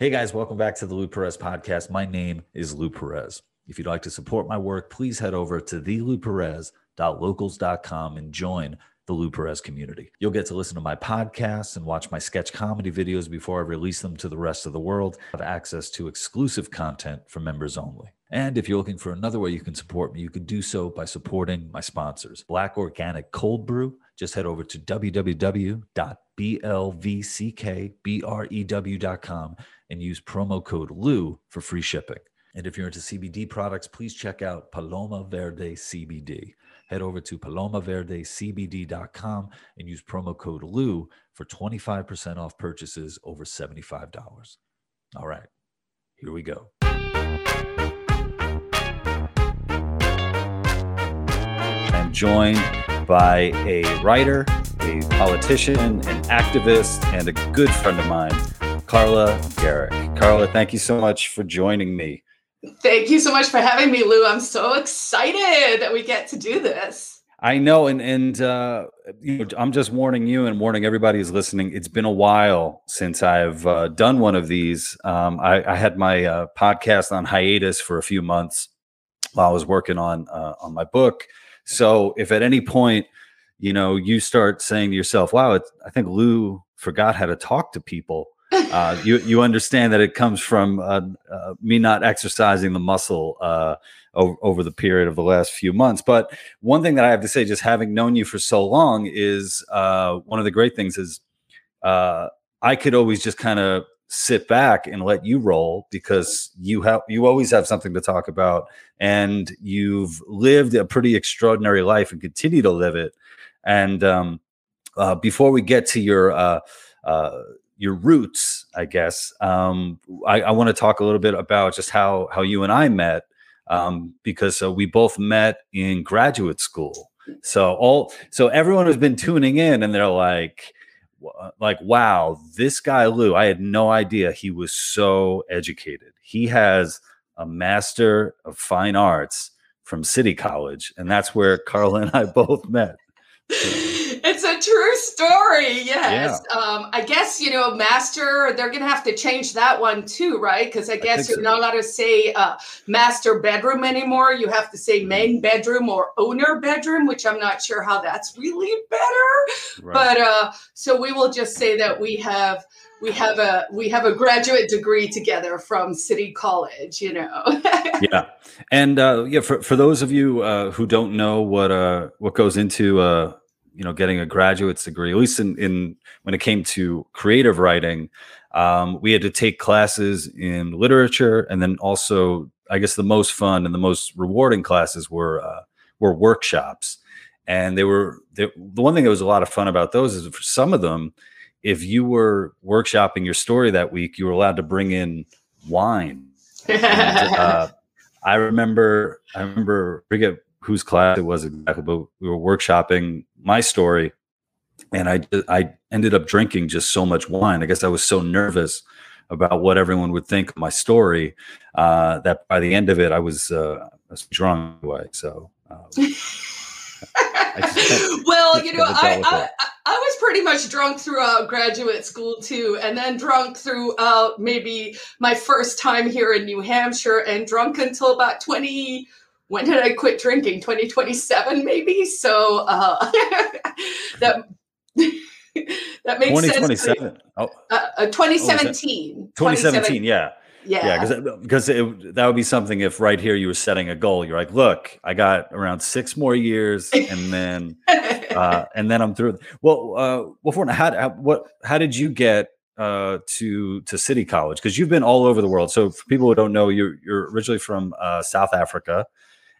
Hey guys, welcome back to the Lou Perez podcast. My name is Lou Perez. If you'd like to support my work, please head over to thelouperez.locals.com and join the Lou Perez community. You'll get to listen to my podcasts and watch my sketch comedy videos before I release them to the rest of the world. Have access to exclusive content for members only. And if you're looking for another way you can support me, you can do so by supporting my sponsors. Black Organic Cold Brew. Just head over to www.blvckbrew.com and use promo code LOU for free shipping. And if you're into CBD products, please check out Paloma Verde CBD. Head over to palomaverdecbd.com and use promo code LOU for 25% off purchases over $75. All right, here we go. I'm joined by a writer, a politician, an activist, and a good friend of mine, Carla Gericke. Carla, thank you so much for joining me. Thank you so much for having me, Lou. I'm so excited that we get to do this. I know, and and uh, you know, I'm just warning you and warning everybody who's listening. It's been a while since I've uh, done one of these. Um, I, I, had my uh, podcast on hiatus for a few months while I was working on uh, on my book. So if at any point, you know, you start saying to yourself, "Wow, I think Lou forgot how to talk to people," uh, you you understand that it comes from uh, uh, me not exercising the muscle uh, over, over, the period of the last few months. But one thing that I have to say, just having known you for so long, is uh, one of the great things is uh, I could always just kind of sit back and let you roll because you have you always have something to talk about and you've lived a pretty extraordinary life and continue to live it and um, before we get to your uh, your roots, I guess. Um, I, I want to talk a little bit about just how how you and I met, um, because uh, we both met in graduate school. So all so everyone has been tuning in, and they're like, like, wow, this guy Lou. I had no idea he was so educated. He has a master of fine arts from City College, and that's where Carla and I both met. So a true story. Yes. Yeah. Um, I guess, you know, master, they're going to have to change that one too, right? Because I guess I you're so. not allowed to say uh, master bedroom anymore. You have to say main bedroom or owner bedroom, which I'm not sure how that's really better. Right. But uh, so we will just say that we have we have a we have a graduate degree together from City College, you know. yeah, and uh, yeah, for for those of you uh, who don't know what uh what goes into uh you know getting a graduate's degree at least in, in when it came to creative writing um, we had to take classes in literature and then also i guess the most fun and the most rewarding classes were uh, were workshops. And they were they, the one thing that was a lot of fun about those is for some of them if you were workshopping your story that week you were allowed to bring in wine. And, uh, i remember i remember forget whose class it was exactly but we were workshopping my story and I I ended up drinking just so much wine. I guess I was so nervous about what everyone would think of my story uh, that by the end of it, I was, uh, I was drunk away. So. Um, well, you know, I, I, I, was pretty much drunk throughout graduate school too, and then drunk throughout maybe my first time here in New Hampshire, and drunk until about twenty when did I quit drinking? 2027, maybe. So uh, that that makes 2027. sense. Oh, uh, uh, 2017. 2017. Yeah. Yeah, yeah, because that would be something if right here you were setting a goal. You're like, look, I got around six more years, and then uh, and then I'm through. Well, uh, well, for how, how what how did you get uh, to to City College? Because you've been all over the world. So for people who don't know, you're you're originally from uh, South Africa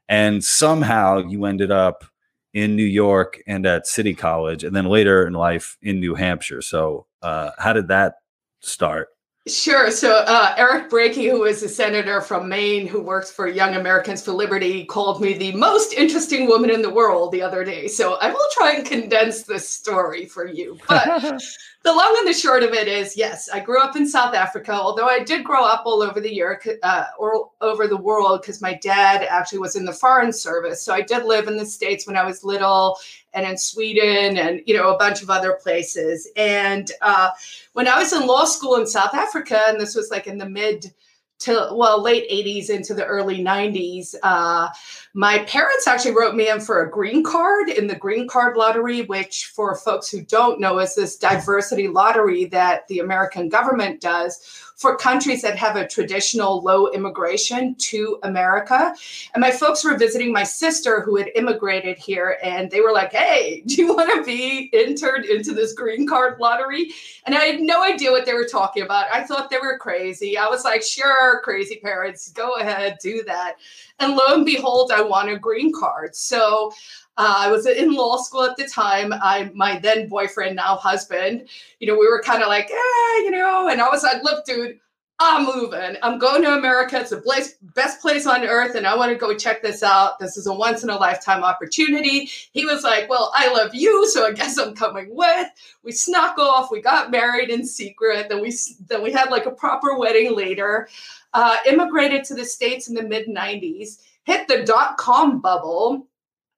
and somehow you ended up in New York and at City College, and then later in life in New Hampshire. So, uh, how did that start? Sure. So uh, Eric Brakey, who is a senator from Maine who works for Young Americans for Liberty, called me the most interesting woman in the world the other day. So I will try and condense this story for you. But the long and the short of it is, yes, I grew up in South Africa. Although I did grow up all over the year uh, or over the world because my dad actually was in the foreign service. So I did live in the states when I was little and in Sweden and you know a bunch of other places. And uh, when I was in law school in South Africa, and this was like in the mid to well late 80s into the early 90s uh, my parents actually wrote me in for a green card in the green card lottery which for folks who don't know is this diversity lottery that the american government does for countries that have a traditional low immigration to America. And my folks were visiting my sister who had immigrated here, and they were like, Hey, do you want to be entered into this green card lottery? And I had no idea what they were talking about. I thought they were crazy. I was like, Sure, crazy parents, go ahead, do that. And lo and behold, I won a green card. So uh, I was in law school at the time. I, my then boyfriend, now husband, you know, we were kind of like, eh, you know, and I was like, look, dude, I'm moving. I'm going to America. It's the place, best place on earth, and I want to go check this out. This is a once in a lifetime opportunity. He was like, Well, I love you, so I guess I'm coming with. We snuck off. We got married in secret. Then we then we had like a proper wedding later. Uh, immigrated to the states in the mid '90s. Hit the dot com bubble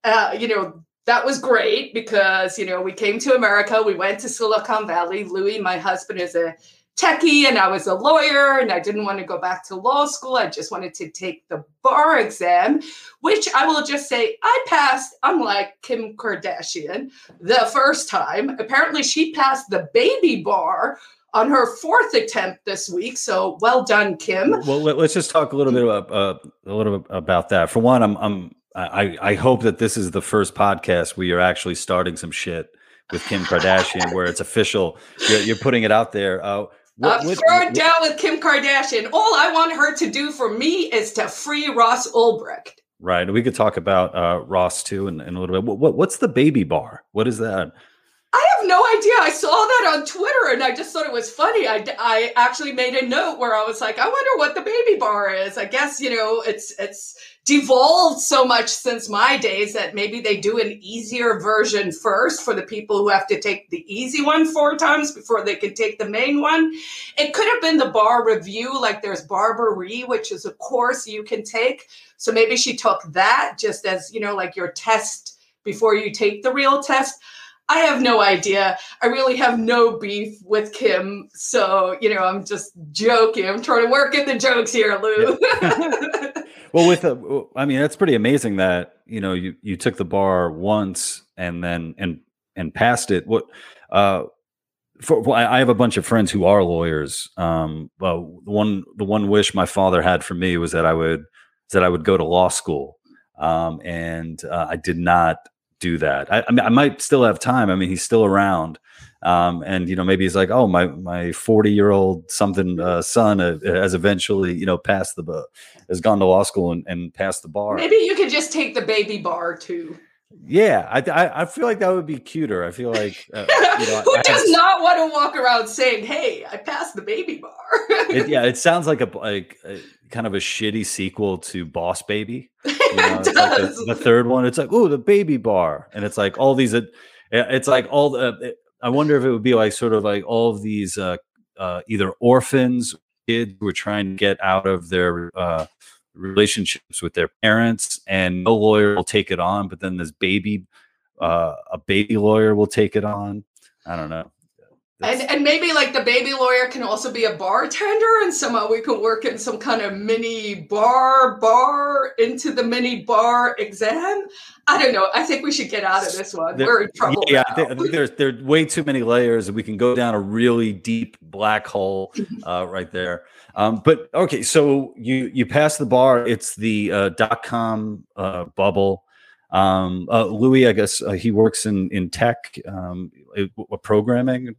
uh, you know, that was great because, you know, we came to America, we went to Silicon Valley. Louis, my husband, is a techie and I was a lawyer and I didn't want to go back to law school. I just wanted to take the bar exam, which I will just say I passed, unlike Kim Kardashian, the first time. Apparently, she passed the baby bar on her fourth attempt this week. So well done, Kim. Well, let's just talk a little bit about uh, a little bit about that. For one, I'm I'm I, I hope that this is the first podcast where you're actually starting some shit with Kim Kardashian, where it's official. You're, you're putting it out there. Uh, what, I'm throwing down with Kim Kardashian. All I want her to do for me is to free Ross Ulbricht. Right. We could talk about uh, Ross too in, in a little bit. What, what, what's the baby bar? What is that? I have no idea. I saw that on Twitter and I just thought it was funny. I, I actually made a note where I was like, I wonder what the baby bar is. I guess, you know, it's it's devolved so much since my days that maybe they do an easier version first for the people who have to take the easy one four times before they can take the main one. It could have been the bar review, like there's BarBri, which is a course you can take. So maybe she took that just as, you know, like your test before you take the real test. I have no idea. I really have no beef with Kim. So, you know, I'm just joking. I'm trying to work in the jokes here, Lou. well, with a, I mean, that's pretty amazing that, you know, you, you took the bar once and then, and, and passed it. What, uh, for, well, I have a bunch of friends who are lawyers. Um, well, the one, the one wish my father had for me was that I would, that I would go to law school. Um, and uh, I did not do that. I, I, mean, I might still have time. I mean, he's still around, um, and you know, maybe he's like, oh, my my forty year old something uh, son uh, has eventually, you know, passed the has gone to law school and, and passed the bar. Maybe you could just take the baby bar too. Yeah, I, I, I feel like that would be cuter. I feel like uh, you know, who I does not want to walk around saying, "Hey, I passed the baby bar." it, yeah, it sounds like a like a, kind of a shitty sequel to Boss Baby. You know, like the, the, third one. It's like, oh, the baby bar, and it's like all these. It's like all the. I wonder if it would be like sort of like all of these uh, uh, either orphans, kids who are trying to get out of their uh, relationships with their parents, and no lawyer will take it on. But then this baby, uh, a baby lawyer will take it on. I don't know. And, and maybe like the baby lawyer can also be a bartender and somehow we can work in some kind of mini bar bar into the mini bar exam? I don't know. I think we should get out of this one. There, we're in trouble yeah I think, I think, there's there's way too many layers. We can go down a really deep black hole uh, right there. Um, but okay so you you pass the bar. It's the uh, dot com uh, bubble. Um, uh, Louis, I guess uh, he works in in tech, um, programming.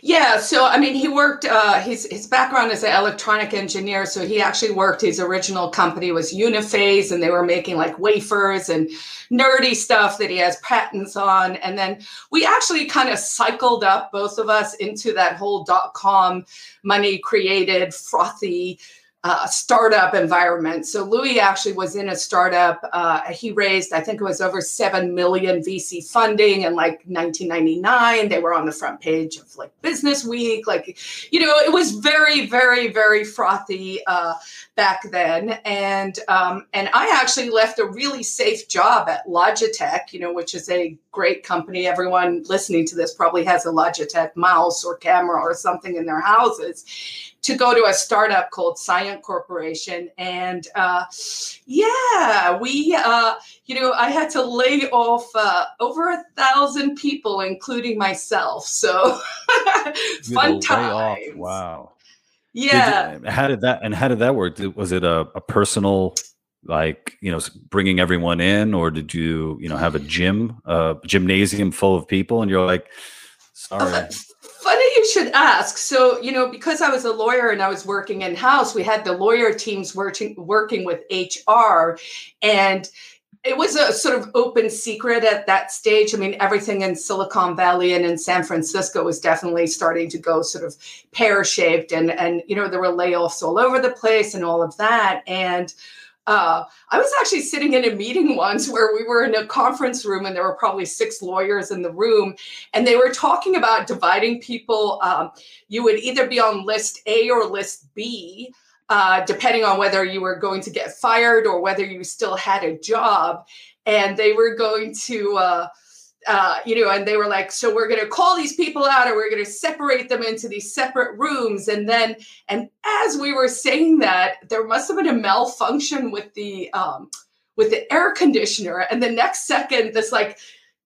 Yeah, so I mean, he worked. Uh, his his background is an electronic engineer, so he actually worked. His original company was Uniphase, and they were making like wafers and nerdy stuff that he has patents on. And then we actually kind of cycled up both of us into that whole dot com money created frothy uh, startup environment. So Louis actually was in a startup. Uh, he raised, I think it was over seven million VC funding in like 1999. They were on the front page of like Business Week. Like, you know, it was very, very, very frothy uh, back then. And um, and I actually left a really safe job at Logitech, you know, which is a great company. Everyone listening to this probably has a Logitech mouse or camera or something in their houses to go to a startup called Scient Corporation. And uh, yeah, we, uh, you know, I had to lay off uh, over a thousand people, including myself. So fun times. Wow. Yeah. Did, how did that, and how did that work? Was it a, a personal, like, you know, bringing everyone in, or did you, you know, have a gym, a gymnasium full of people and you're like, sorry funny you should ask. So, you know, because I was a lawyer and I was working in house, we had the lawyer teams working working with HR and it was a sort of open secret at that stage. I mean, everything in Silicon Valley and in San Francisco was definitely starting to go sort of pear shaped, and and you know there were layoffs all over the place and all of that. And uh, I was actually sitting in a meeting once where we were in a conference room and there were probably six lawyers in the room, and they were talking about dividing people. Um, you would either be on list A or list B. Uh, depending on whether you were going to get fired or whether you still had a job. And they were going to, uh, uh, you know, and they were like, so we're going to call these people out or we're going to separate them into these separate rooms. And then, and as we were saying that, there must have been a malfunction with the, um, with the air conditioner. And the next second, this like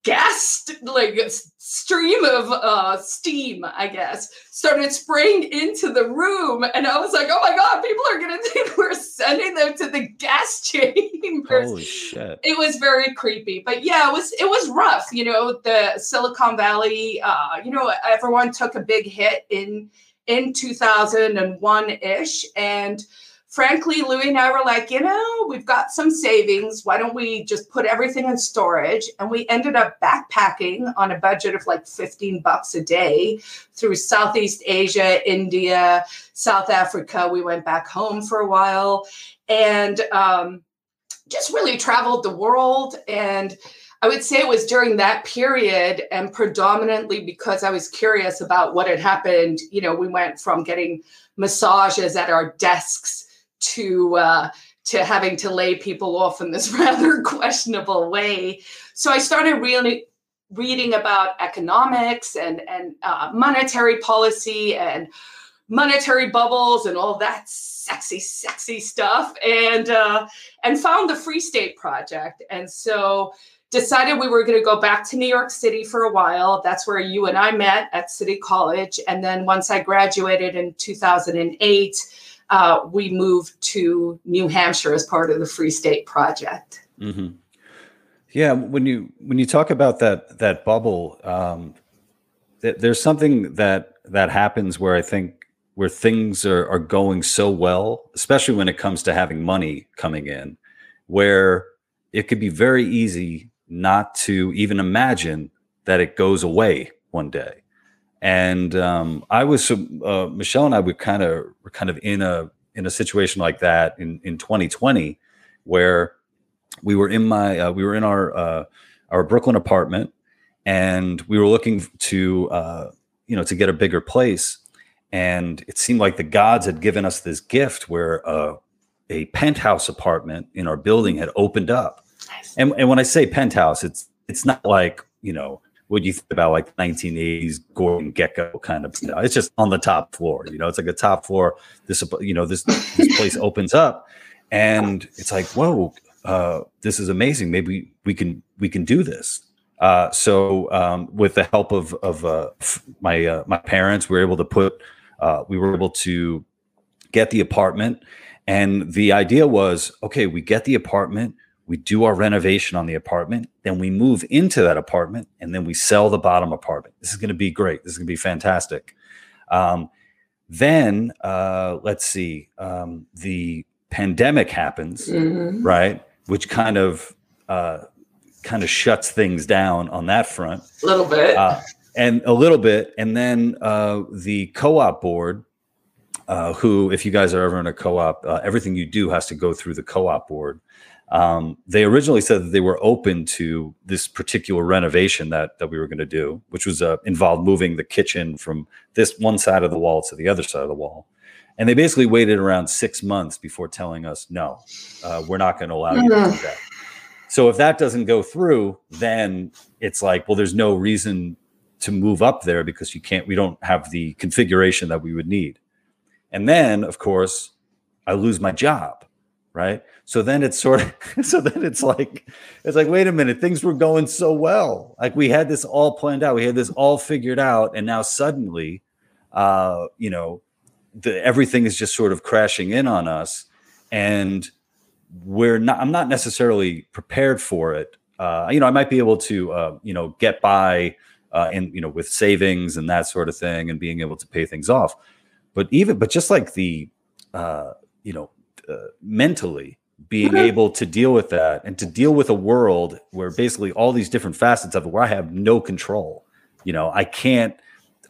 gas like stream of uh, steam i guess started spraying into the room. And i was like oh my god people are gonna think we're sending them to the gas chambers. Holy shit. it was very creepy. But yeah it was it was rough you know the silicon valley uh, you know everyone took a big hit in in 2001-ish and frankly, Louis and I were like, you know, we've got some savings. Why don't we just put everything in storage? And we ended up backpacking on a budget of like 15 bucks a day through Southeast Asia, India, South Africa. We went back home for a while and um, just really traveled the world. And I would say it was during that period, and predominantly because I was curious about what had happened. You know, we went from getting massages at our desks to uh, to having to lay people off in this rather questionable way. So I started really reading about economics and and uh, monetary policy and monetary bubbles and all that sexy sexy stuff and uh, and found the free state project. And so decided we were going to go back to new york city for a while. That's where you and i met at city college. And then once i graduated in 2008 uh, we moved to New Hampshire as part of the Free State Project. Mm-hmm. Yeah, when you when you talk about that that bubble, um, th- there's something that that happens where I think where things are, are going so well, especially when it comes to having money coming in, where it could be very easy not to even imagine that it goes away one day and um, I was uh, Michelle and I were kind of were kind of in a in a situation like that in in 2020 where we were in my uh, we were in our uh, our Brooklyn apartment and we were looking to uh, you know to get a bigger place and it seemed like the gods had given us this gift where uh, a penthouse apartment in our building had opened up nice. and, and when I say penthouse it's it's not like you know what do you think about like 1980s Gordon Gekko kind of, you know, it's just on the top floor, you know, it's like a top floor. This, you know, this, this place opens up and it's like, whoa, uh, this is amazing. Maybe we can, we can do this. Uh, so, um, with the help of, of, uh, my, uh, my parents, we were able to put, uh, we were able to get the apartment and the idea was, okay, we get the apartment, we do our renovation on the apartment, then we move into that apartment, and then we sell the bottom apartment. This is going to be great. This is going to be fantastic. Um, then uh, let's see, um, the pandemic happens, mm-hmm. right? Which kind of uh, kind of shuts things down on that front. A little bit. Uh, and a little bit, and then uh, the co-op board uh, who, if you guys are ever in a co-op, uh, everything you do has to go through the co-op board. Um, they originally said that they were open to this particular renovation that that we were going to do, which was uh, involved moving the kitchen from this one side of the wall to the other side of the wall. And they basically waited around six months before telling us, no, uh, we're not going to allow you to do that. So if that doesn't go through, then it's like, well, there's no reason to move up there because you can't, we don't have the configuration that we would need. And then, of course, I lose my job, right? So then it's sort of, so then it's like, it's like, wait a minute, things were going so well. Like we had this all planned out, we had this all figured out. And now suddenly, uh, you know, the, everything is just sort of crashing in on us. And we're not, I'm not necessarily prepared for it. Uh, you know, I might be able to, uh, you know, get by, uh, and you know, with savings and that sort of thing, and being able to pay things off but even but just like the uh, you know uh, mentally being able to deal with that and to deal with a world where basically all these different facets of it where I have no control. You know, I can't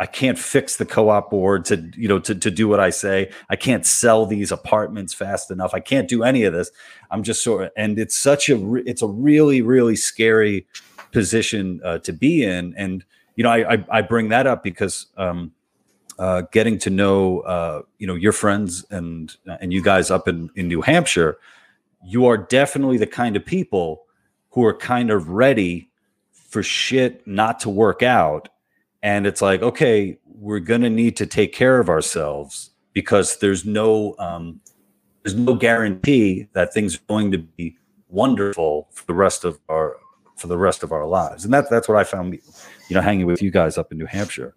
I can't fix the co-op board to you know to, to do what I say. I can't sell these apartments fast enough. I can't do any of this. I'm just sort of and it's such a re- it's a really really scary position uh, to be in. And you know I, I, I bring that up because um, uh, getting to know uh, you know your friends and and you guys up in in New Hampshire, you are definitely the kind of people who are kind of ready for shit not to work out, and it's like okay, we're gonna need to take care of ourselves because there's no um, there's no guarantee that things are going to be wonderful for the rest of our for the rest of our lives, and that's that's what I found, you know, hanging with you guys up in New Hampshire.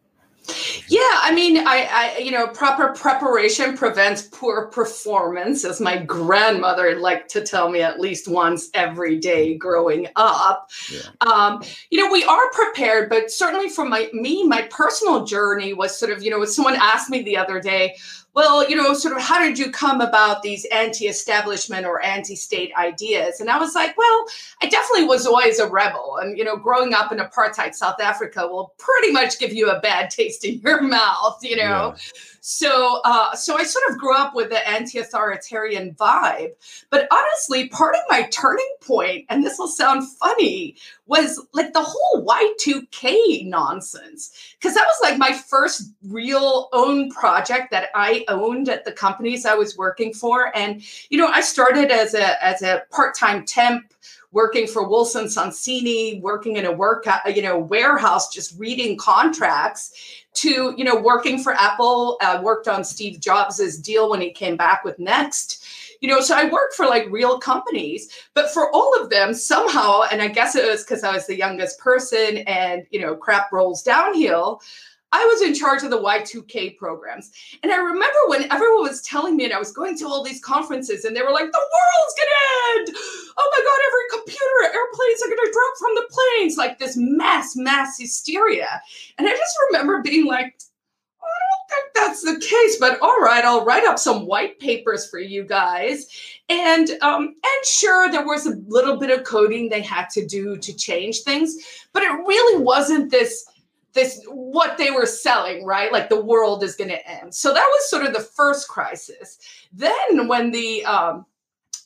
Yeah, I mean, I, I, you know, proper preparation prevents poor performance, as my grandmother liked to tell me at least once every day growing up. Yeah. Um, you know, we are prepared, but certainly for my me, my personal journey was sort of, you know, someone asked me the other day, well, you know, sort of how did you come about these anti establishment or anti state ideas? And I was like, well, I definitely was always a rebel. And, you know, growing up in apartheid South Africa will pretty much give you a bad taste in your mouth, you know? Yeah. So, uh, so I sort of grew up with the anti-authoritarian vibe. But honestly, part of my turning point, and this will sound funny, was like the whole Y2K nonsense. Because that was like my first real own project that I owned at the companies I was working for. And, you know, I started as a as a part-time temp working for Wilson Sonsini, working in a work, you know, warehouse, just reading contracts to you know working for apple uh, worked on steve jobs's deal when he came back with NeXT. You know so i worked for like real companies but for all of them somehow and i guess it was because i was the youngest person and you know crap rolls downhill I was in charge of the Y2K programs. And I remember when everyone was telling me, and I was going to all these conferences, and they were like, the world's gonna end. Oh my God, every computer, airplanes are gonna drop from the planes, like this mass, mass hysteria. And I just remember being like, I don't think that's the case, but all right, I'll write up some white papers for you guys. And um, and sure, there was a little bit of coding they had to do to change things, but it really wasn't this this what they were selling right? Like the world is going to end. So that was sort of the first crisis. Then when the um,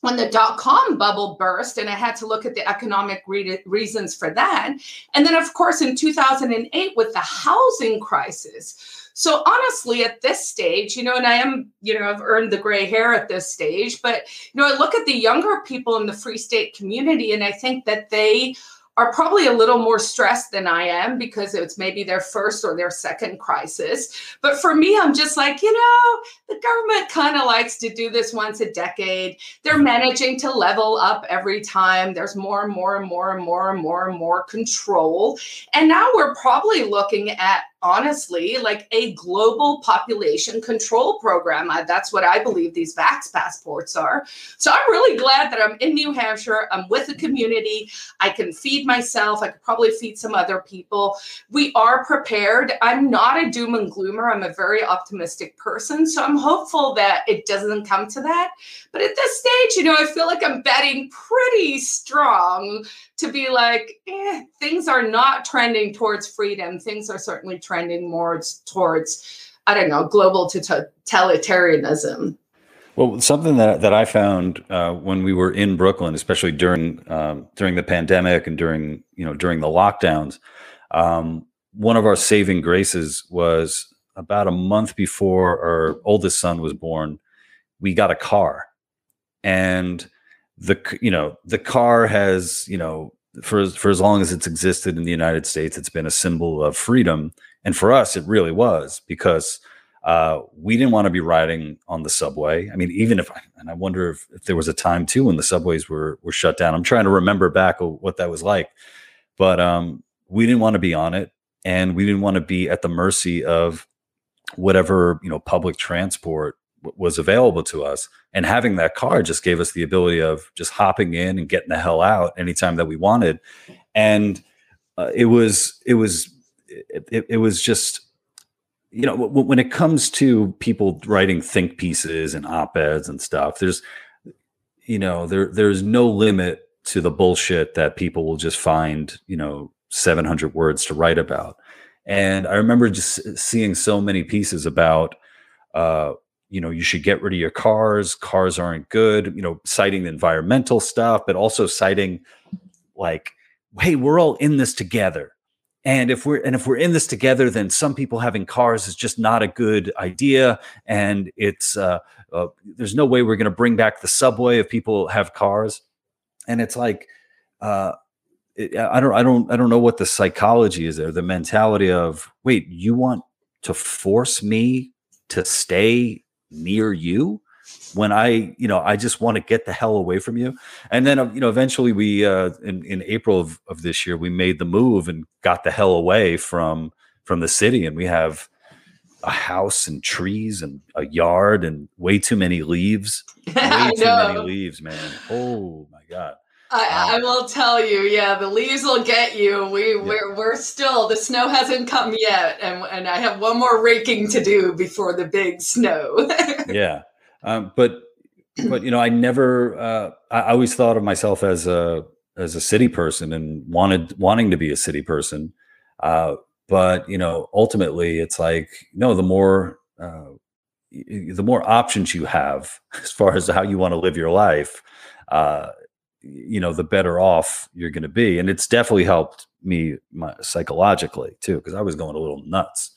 when the dot com bubble burst and i had to look at the economic re- reasons for that and then of course in 2008 with the housing crisis. So honestly, at this stage, you know, and I am, you know, I've earned the gray hair at this stage, but you know, I look at the younger people in the Free State community, and I think that they are probably a little more stressed than I am because it's maybe their first or their second crisis. But for me, I'm just like, you know, the government kind of likes to do this once a decade. They're managing to level up every time. There's more and more and more and more and more and more control. And now we're probably looking at honestly like a global population control program. that's what I believe these vax passports are. So I'm really glad that I'm in New Hampshire. I'm with the community. I can feed myself. I could probably feed some other people. We are prepared. I'm not a doom and gloomer. I'm a very optimistic person. So I'm hopeful that it doesn't come to that. But at this stage, you know, I feel like I'm betting pretty strong to be like, eh, things are not trending towards freedom. Things are certainly trending more towards I don't know, global totalitarianism. Well, something that, that I found uh, when we were in Brooklyn, especially during um, during the pandemic and during you know during the lockdowns, um, one of our saving graces was about a month before our oldest son was born, we got a car, and the you know the car has you know for for as long as it's existed in the United States, it's been a symbol of freedom, and for us, it really was because uh, we didn't want to be riding on the subway. I mean, even if, I, and I wonder if, if, there was a time too when the subways were were shut down. I'm trying to remember back what that was like, but um, we didn't want to be on it, and we didn't want to be at the mercy of whatever you know public transport was available to us. And having that car just gave us the ability of just hopping in and getting the hell out anytime that we wanted, and uh, it was it was it, it was just you know when it comes to people writing think pieces and op-eds and stuff there's you know there there's no limit to the bullshit that people will just find you know 700 words to write about and i remember just seeing so many pieces about uh you know you should get rid of your cars cars aren't good you know citing the environmental stuff but also citing like hey we're all in this together. And if we're and if we're in this together then some people having cars is just not a good idea. And it's uh, uh, there's no way we're going to bring back the subway if people have cars. And it's like uh, i don't i don't i don't know what the psychology is there the mentality of wait you want to force me to stay near you when I, you know, I just want to get the hell away from you. And then, uh, you know, eventually we, uh, in, in April of, of this year, we made the move and got the hell away from, from the city. And we have a house and trees and a yard and way too many leaves. Way too many leaves, man. Oh my God. I, I, will tell you, yeah, the leaves will get you. We yeah. we're we're still the snow hasn't come yet, and and I have one more raking to do before the big snow. yeah, um, but but you know, I never. Uh, I always thought of myself as a as a city person and wanted wanting to be a city person. Uh, but you know, ultimately, it's like no. The more uh, the more options you have as far as how you want to live your life, uh, you know, the better off you're going to be. And it's definitely helped me my, psychologically too, because I was going a little nuts.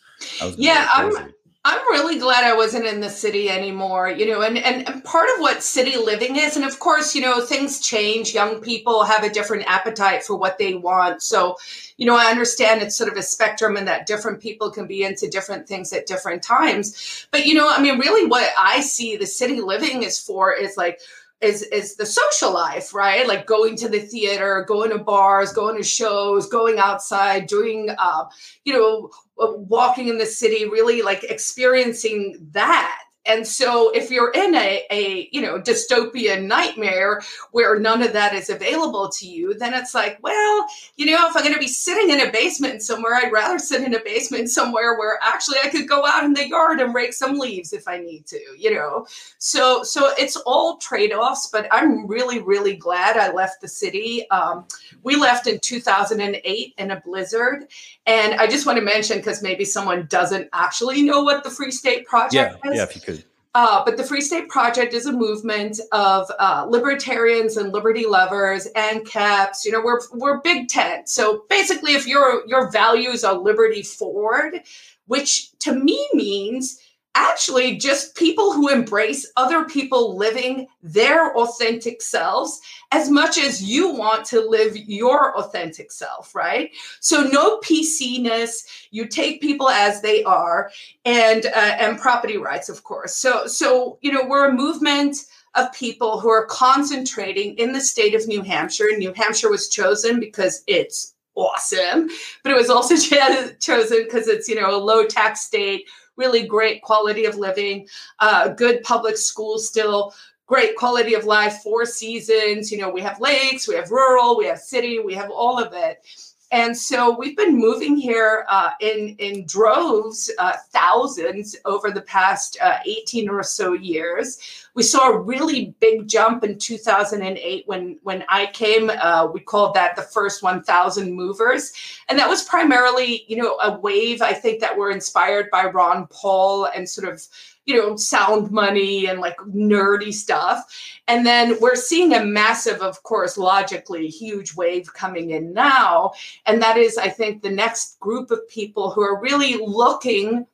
yeah, I'm I'm really glad I wasn't in the city anymore, you know, and, and, and part of what city living is, and of course, you know, things change. Young people have a different appetite for what they want. So, you know, I understand it's sort of a spectrum and that different people can be into different things at different times. But, you know, I mean, really what I see the city living is for is like, is is the social life, right? Like going to the theater, going to bars, going to shows, going outside, doing, uh, you know, walking in the city, really like experiencing that and so if you're in a, a you know dystopian nightmare where none of that is available to you then it's like well you know if i'm going to be sitting in a basement somewhere i'd rather sit in a basement somewhere where actually i could go out in the yard and rake some leaves if i need to you know? So so it's all trade-offs but i'm really really glad i left the city. Um, we left in 2008 in a blizzard. And i just want to mention because maybe someone doesn't actually know what the free state project yeah, is. yeah if you could uh, but the Free State Project is a movement of uh, libertarians and liberty lovers and caps. You know, we're we're Big Tent. So basically, if your your values are liberty forward, which to me means actually just people who embrace other people living their authentic selves as much as you want to live your authentic self, right? So no PC-ness, you take people as they are, and uh, and property rights, of course. So so you know we're a movement of people who are concentrating in the state of New Hampshire. New Hampshire was chosen because it's awesome, but it was also chosen because it's you know a low tax state really great quality of living, uh, good public schools still, great quality of life, four seasons. You know, we have lakes, we have rural, we have city, we have all of it. And so we've been moving here uh, in in droves, uh, thousands over the past uh, 18 or so years. We saw a really big jump in 2008 when when I came. Uh, we called that the first 1,000 movers, and that was primarily, you know, a wave. I think that were inspired by Ron Paul and sort of you know, sound money and like nerdy stuff. And then we're seeing a massive, of course, logically huge wave coming in now. And that is, I think, the next group of people who are really looking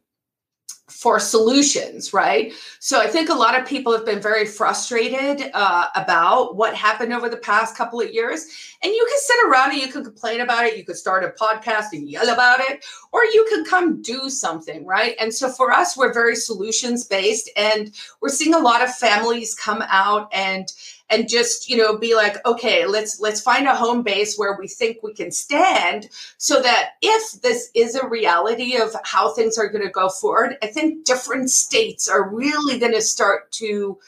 for solutions, right? So I think a lot of people have been very frustrated uh, about what happened over the past couple of years. And you can sit around and you can complain about it. You could start a podcast and yell about it, or you can come do something, right? And so for us, we're very solutions based, and we're seeing a lot of families come out and and just you know be like okay let's let's find a home base where we think we can stand so that if this is a reality of how things are going to go forward i think different states are really going to start to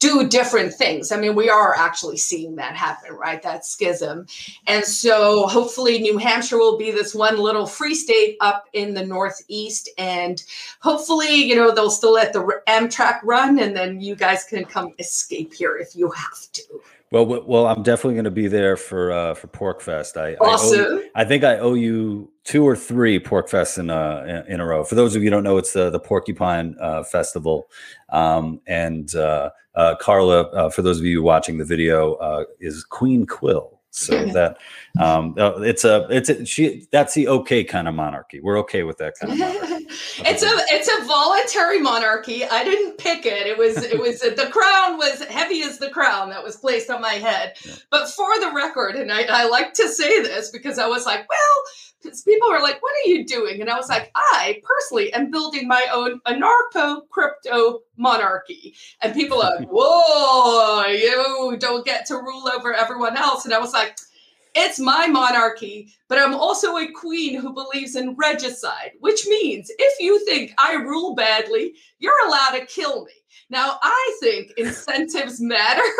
do different things. I mean, we are actually seeing that happen, right? That schism. And so hopefully New Hampshire will be this one little free state up in the Northeast. And hopefully, you know, they'll still let the Amtrak run and then you guys can come escape here if you have to. Well, well, I'm definitely going to be there for uh, for PorcFest. I awesome. I, I, think I owe you two or three PorcFests in a in a row. For those of you who don't know, it's the the Porcupine uh, Festival, um, and uh, uh Carla. Uh, for those of you watching the video, uh, is Queen Quill. So that um, it's a it's a, she that's the okay kind of monarchy. We're okay with that kind of monarchy. it's a it's a voluntary monarchy. I didn't pick it. It was it was the crown was heavy as the crown that was placed on my head. Yeah. But for the record, and I, I like to say this because I was like, well because people are like, "What are you doing?" And I was like, "I personally am building my own anarcho crypto monarchy." And people are like, "Whoa, you don't get to rule over everyone else." And I was like, "It's my monarchy, but I'm also a queen who believes in regicide, which means if you think I rule badly, you're allowed to kill me." Now, I think incentives matter.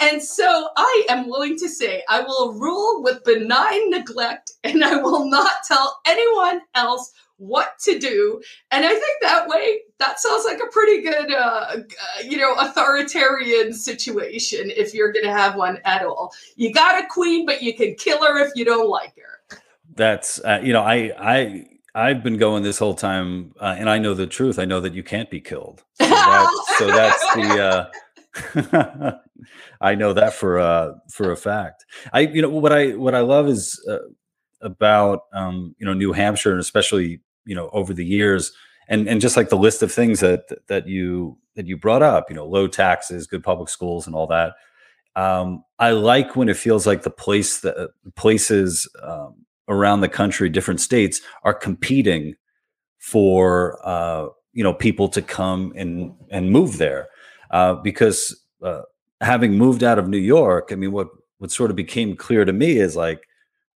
And so I am willing to say I will rule with benign neglect and I will not tell anyone else what to do. And I think that way, that sounds like a pretty good, uh, you know, authoritarian situation if you're going to have one at all. You got a queen, but you can kill her if you don't like her. That's, uh, you know, I, I, I've been going this whole time, uh, and I know the truth. I know that you can't be killed. So, so that's the. Uh, I know that for uh, for a fact. I you know what I what I love is uh, about um, you know New Hampshire and especially you know over the years and and just like the list of things that that you that you brought up. You know, low taxes, good public schools, and all that. Um, I like when it feels like the place that places um, around the country, different states are competing for uh, you know people to come and and move there uh, because uh, having moved out of New York, I mean, what what sort of became clear to me is like,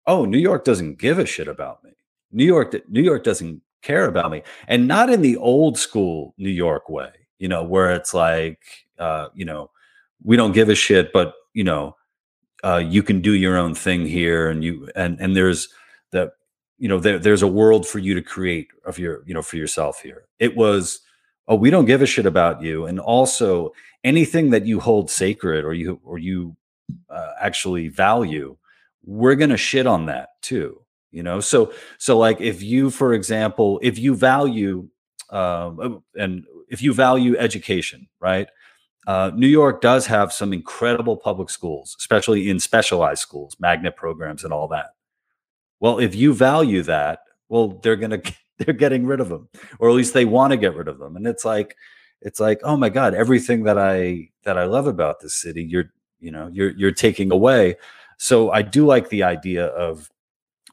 oh, New York doesn't give a shit about me. New York, New York doesn't care about me, and not in the old school New York way, you know, where it's like, uh, you know, we don't give a shit, but you know, uh, you can do your own thing here, and you and and there's that you know there, there's a world for you to create of your you know for yourself here. It was oh we don't give a shit about you and also anything that you hold sacred or you or you uh, actually value we're to shit on that too you know so so like if you for example if you value um, and if you value education right uh, New York does have some incredible public schools, especially in specialized schools, magnet programs, and all that. Well, if you value that, well, they're gonna they're getting rid of them, or at least they want to get rid of them. And it's like, it's like, oh my God, everything that I that I love about this city, you're you know you're you're taking away. So I do like the idea of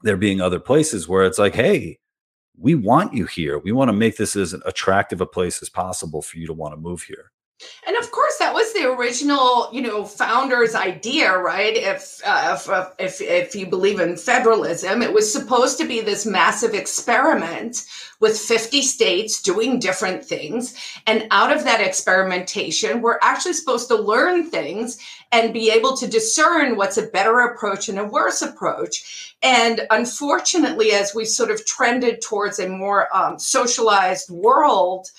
there being other places where it's like, hey, we want you here. We want to make this as attractive a place as possible for you to want to move here. And of course, that was the original, you know, founder's idea, right? If, uh, if, if if you believe in federalism, it was supposed to be this massive experiment with 50 states doing different things, and out of that experimentation, we're actually supposed to learn things and be able to discern what's a better approach and a worse approach. And unfortunately, as we sort of trended towards a more um, socialized world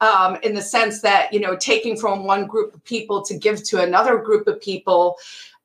um, in the sense that you know taking from one group of people to give to another group of people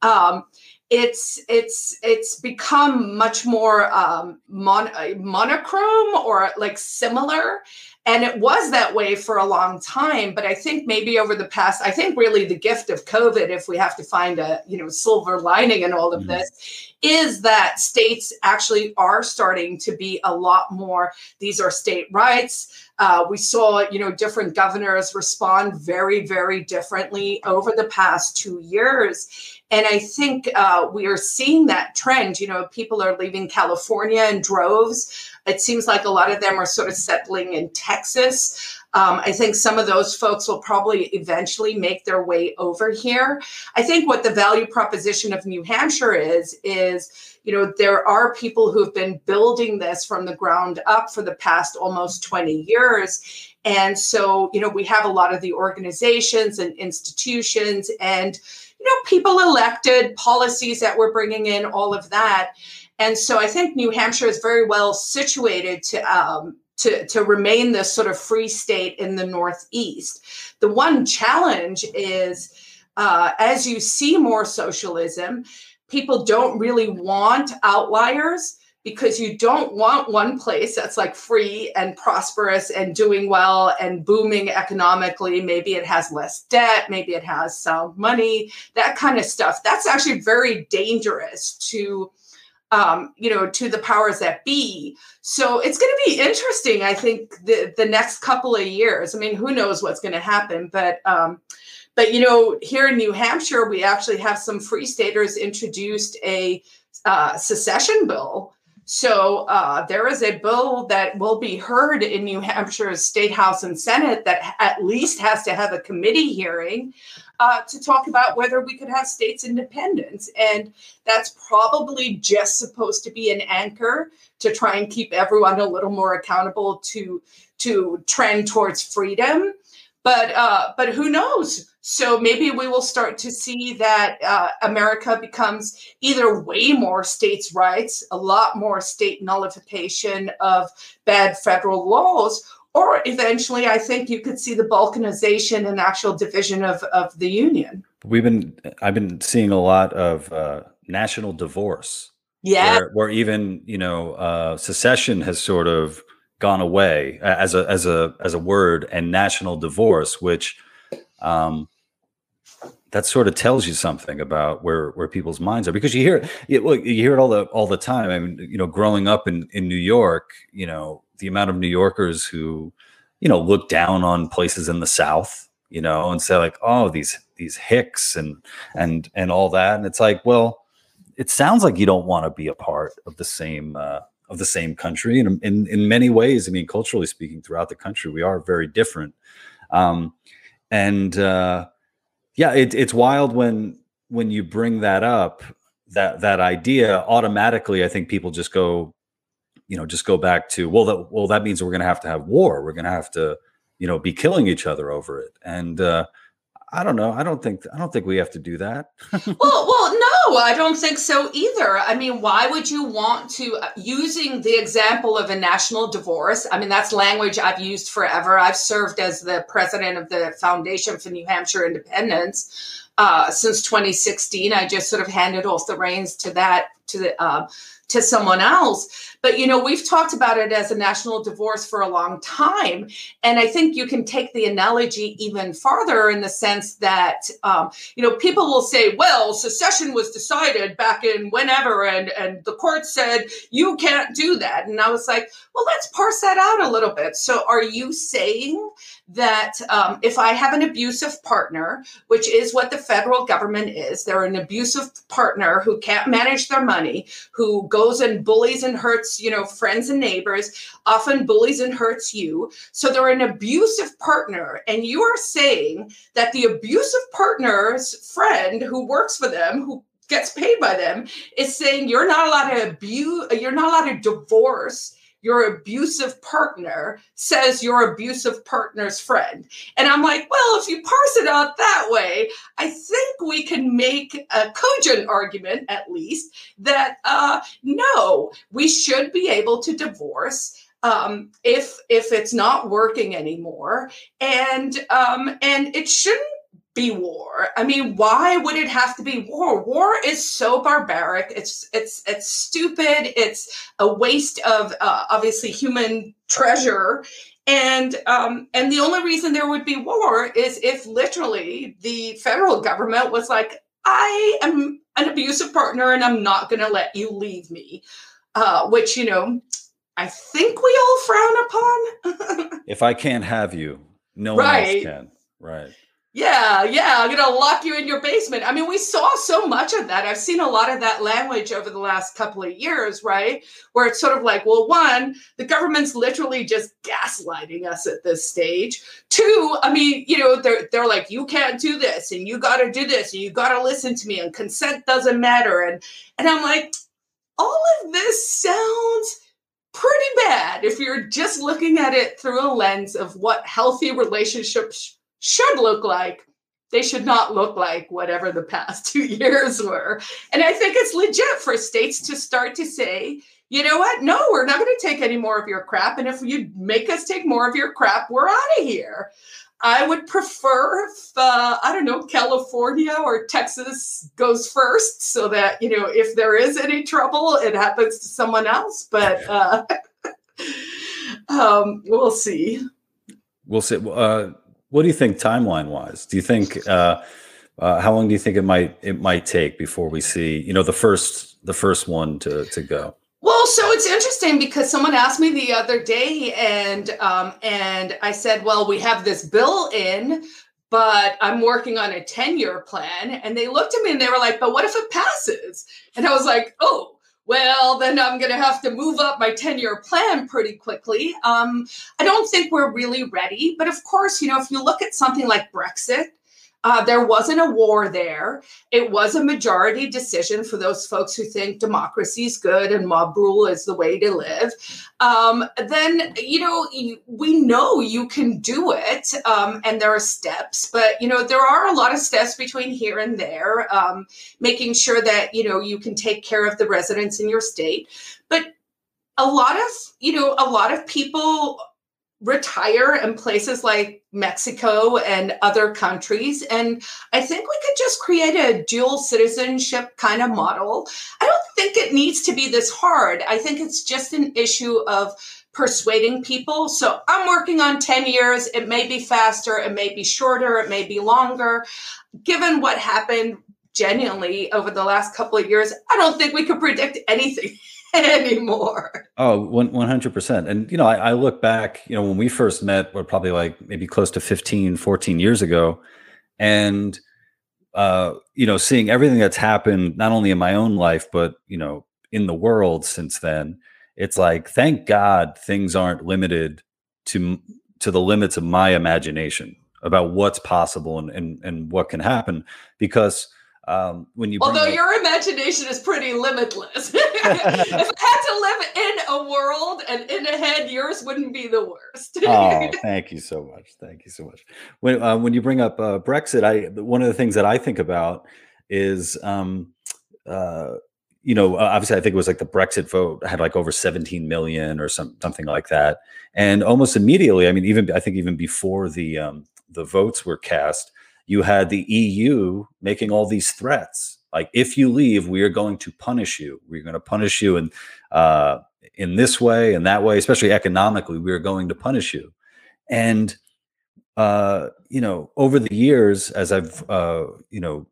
um, it's it's it's become much more um, mon- monochrome or like similar and it was that way for a long time but i think maybe over the past i think really the gift of covid if we have to find a you know silver lining in all of mm-hmm. this is that states actually are starting to be a lot more these are state rights uh, we saw, you know, different governors respond very, very differently over the past two years. And I think uh, we are seeing that trend. You know, people are leaving California in droves. It seems like a lot of them are sort of settling in Texas. Um, I think some of those folks will probably eventually make their way over here. I think what the value proposition of New Hampshire is, is, you know, there are people who've been building this from the ground up for the past almost 20 years. And so, you know, we have a lot of the organizations and institutions and, you know, people elected, policies that we're bringing in, all of that. And so I think New Hampshire is very well situated to um, to, to remain this sort of free state in the Northeast. The one challenge is uh, as you see more socialism, people don't really want outliers because you don't want one place that's like free and prosperous and doing well and booming economically. Maybe it has less debt, maybe it has sound money, that kind of stuff. That's actually very dangerous to um, you know, to the powers that be. So it's going to be interesting, I think, the the next couple of years. I mean, who knows what's going to happen, but um, but you know, here in New Hampshire, we actually have some free staters introduced a uh, secession bill. So uh, there is a bill that will be heard in New Hampshire's State House and Senate that at least has to have a committee hearing uh, to talk about whether we could have states' independence. And that's probably just supposed to be an anchor to try and keep everyone a little more accountable to, to trend towards freedom. But uh, but who knows? So maybe we will start to see that uh, America becomes either way more states' rights, a lot more state nullification of bad federal laws, or eventually i think you could see the balkanization and actual division of, of the union. We've been i've been seeing a lot of uh, national divorce. Yeah. Where, where, even you know uh, secession has sort of gone away as a as a as a word and national divorce which um that sort of tells you something about where where people's minds are. Because you hear it you hear it all the all the time. I mean you know growing up in in new york you know the amount of New Yorkers who, you know, look down on places in the South, you know, and say like, oh, these these hicks and and and all that. And it's like, well, it sounds like you don't want to be a part of the same uh, of the same country. And in in many ways, I mean, culturally speaking, throughout the country, we are very different. Um, and uh, yeah, it, it's wild when when you bring that up that that idea automatically i think people just go you know just go back to well that well that means we're going to have to have war we're going to have to you know be killing each other over it and uh I don't know. I don't think I don't think we have to do that. well, well, no, I don't think so either. I mean, why would you want to uh, using the example of a national divorce? I mean, that's language I've used forever. I've served as the president of the Foundation for New Hampshire Independence uh, since 2016. I just sort of handed off the reins to that to the uh, to someone else. But you know, we've talked about it as a national divorce for a long time, and I think you can take the analogy even farther in the sense that um, you know people will say, "Well, secession was." decided back in whenever, and and the court said you can't do that. And I was like, well, let's parse that out a little bit. So, are you saying that um, if I have an abusive partner, which is what the federal government is, they're an abusive partner who can't manage their money, who goes and bullies and hurts, you know, friends and neighbors, often bullies and hurts you. So they're an abusive partner. And you are saying that the abusive partner's friend who works for them, who gets paid by them, is saying you're not allowed to abuse, you're not allowed to divorce your abusive partner says your abusive partner's friend. And I'm like, well, if you parse it out that way, I think we can make a cogent argument, at least, that uh, no, we should be able to divorce um, if if it's not working anymore, and um, and it shouldn't be war. I mean, why would it have to be war? War is so barbaric. It's it's it's stupid. It's a waste of uh, obviously human treasure. And um, and the only reason there would be war is if literally the federal government was like, I am an abusive partner and I'm not going to let you leave me, uh, which you know I think we all frown upon. if I can't have you, no one else can. Right. Yeah, yeah, I'm gonna lock you in your basement. I mean, we saw so much of that. I've seen a lot of that language over the last couple of years, right? Where it's sort of like, well, one, the government's literally just gaslighting us at this stage. Two, I mean, you know, they're they're like, you can't do this, and you gotta do this, and you gotta listen to me, and consent doesn't matter. And and I'm like, all of this sounds pretty bad if you're just looking at it through a lens of what healthy relationships should look like they should not look like whatever the past two years were. And I think it's legit for states to start to say, you know what? No, we're not going to take any more of your crap. And if you make us take more of your crap, we're out of here. I would prefer if, uh, I don't know, California or Texas goes first so that, you know, if there is any trouble, it happens to someone else. But uh, um, we'll see. We'll see. Uh, what do you think timeline wise? Do you think uh, uh, how long do you think it might it might take before we see you know the first the first one to to go? Well, so it's interesting because someone asked me the other day, and um, and I said, well, we have this bill in, but I'm working on a ten year plan, and they looked at me and they were like, but what if it passes? And I was like, oh well, then I'm going to have to move up my 10 year plan pretty quickly. Um, I don't think we're really ready. But of course, you know, if you look at something like Brexit, uh, there wasn't a war there. It was a majority decision for those folks who think democracy is good and mob rule is the way to live. Um, then, you know, we know you can do it um, and there are steps, but, you know, there are a lot of steps between here and there, um, making sure that, you know, you can take care of the residents in your state. But a lot of, you know, a lot of people retire in places like Mexico and other countries. And I think we could just create a dual citizenship kind of model. I don't think it needs to be this hard. I think it's just an issue of persuading people. So I'm working on 10 years. It may be faster, it may be shorter, it may be longer. Given what happened genuinely over the last couple of years, I don't think we could predict anything. anymore. Oh, 100%. And, you know, I, I, look back, you know, when we first met, we're probably like maybe close to 15, 14 years ago. And, uh, you know, seeing everything that's happened, not only in my own life, but, you know, in the world since then, it's like, thank God things aren't limited to, to the limits of my imagination about what's possible and, and, and what can happen because, um, when you although up- your imagination is pretty limitless. If i had to live in a world and in a head yours wouldn't be the worst. Oh thank you so much. Thank you so much. When uh, when you bring up uh, brexit i one of the things that i think about is um, uh, you know obviously i think it was like the brexit vote had like over 17 million or some, something like that. And almost immediately i mean even i think even before the um, the votes were cast you had the EU making all these threats. Like, if you leave, we are going to punish you. We're going to punish you in uh, in this way and that way, especially economically. We are going to punish you. And uh, you know, over the years, as I've uh, you know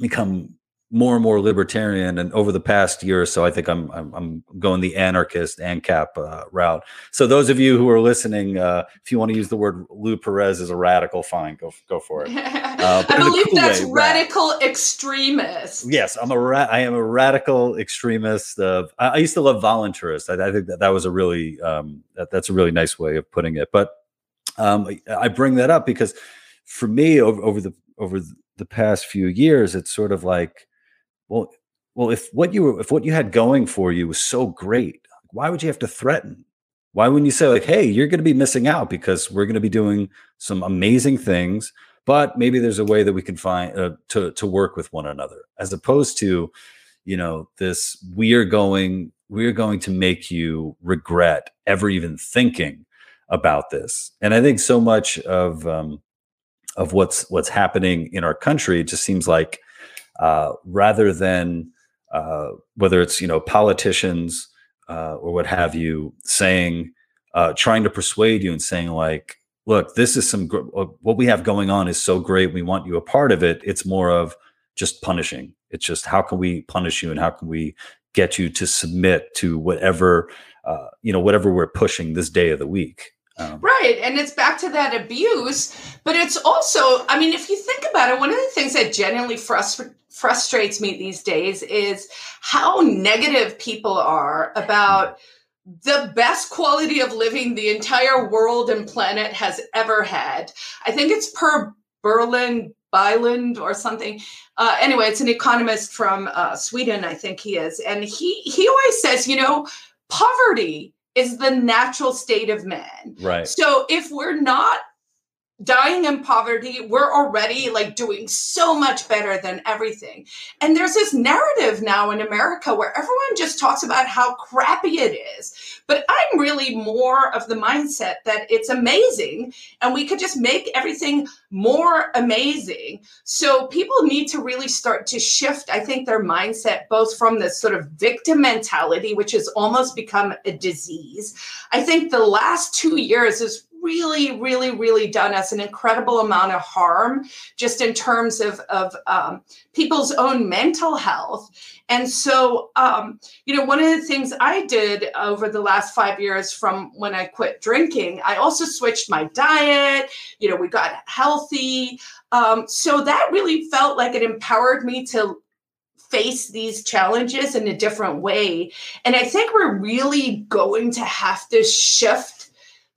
become more and more libertarian. And over the past year or so, I think I'm I'm, I'm going the anarchist ANCAP uh, route. So those of you who are listening, uh, if you want to use the word Lou Perez as a radical, fine, go go for it. Uh, I believe cool that's way, radical rad. extremist. Yes, I'm a ra- I am a radical extremist. Of I, I used to love voluntarist. I, I, think that that was a really um, that, that's a really nice way of putting it. But um, I bring that up because for me over, over the over the past few years, it's sort of like well, well, if what you were, if what you had going for you was so great, why would you have to threaten? Why wouldn't you say like, "Hey, you're going to be missing out because we're going to be doing some amazing things, but maybe there's a way that we can find uh, to to work with one another," as opposed to, you know, this we are going we are going to make you regret ever even thinking about this. And I think so much of um, of what's what's happening in our country just seems like uh, rather than uh, whether it's you know politicians uh, or what have you saying, uh, trying to persuade you and saying like, look, this is some gr- uh, what we have going on is so great. We want you a part of it. It's more of just punishing. It's just how can we punish you and how can we get you to submit to whatever you know whatever we're pushing this day of the week. Um, right. And it's back to that abuse. But it's also, I mean, if you think about it, one of the things that genuinely frustra- frustrates me these days is how negative people are about the best quality of living the entire world and planet has ever had. I think it's per Berlin Bylund or something. Uh, anyway, it's an economist from uh, Sweden, I think he is, and he he always says, you know, poverty is the natural state of man. Right. So if we're not dying in poverty, we're already like doing so much better than everything. And there's this narrative now in America where everyone just talks about how crappy it is. But I'm really more of the mindset that it's amazing and we could just make everything more amazing. So people need to really start to shift, I think, their mindset both from this sort of victim mentality, which has almost become a disease. I think the last two years is really, really, really done us an incredible amount of harm just in terms of, of um, people's own mental health. And so, um, you know, one of the things I did over the last five years from when I quit drinking, I also switched my diet. You know, we got healthy. Um, so that really felt like it empowered me to face these challenges in a different way. And I think we're really going to have to shift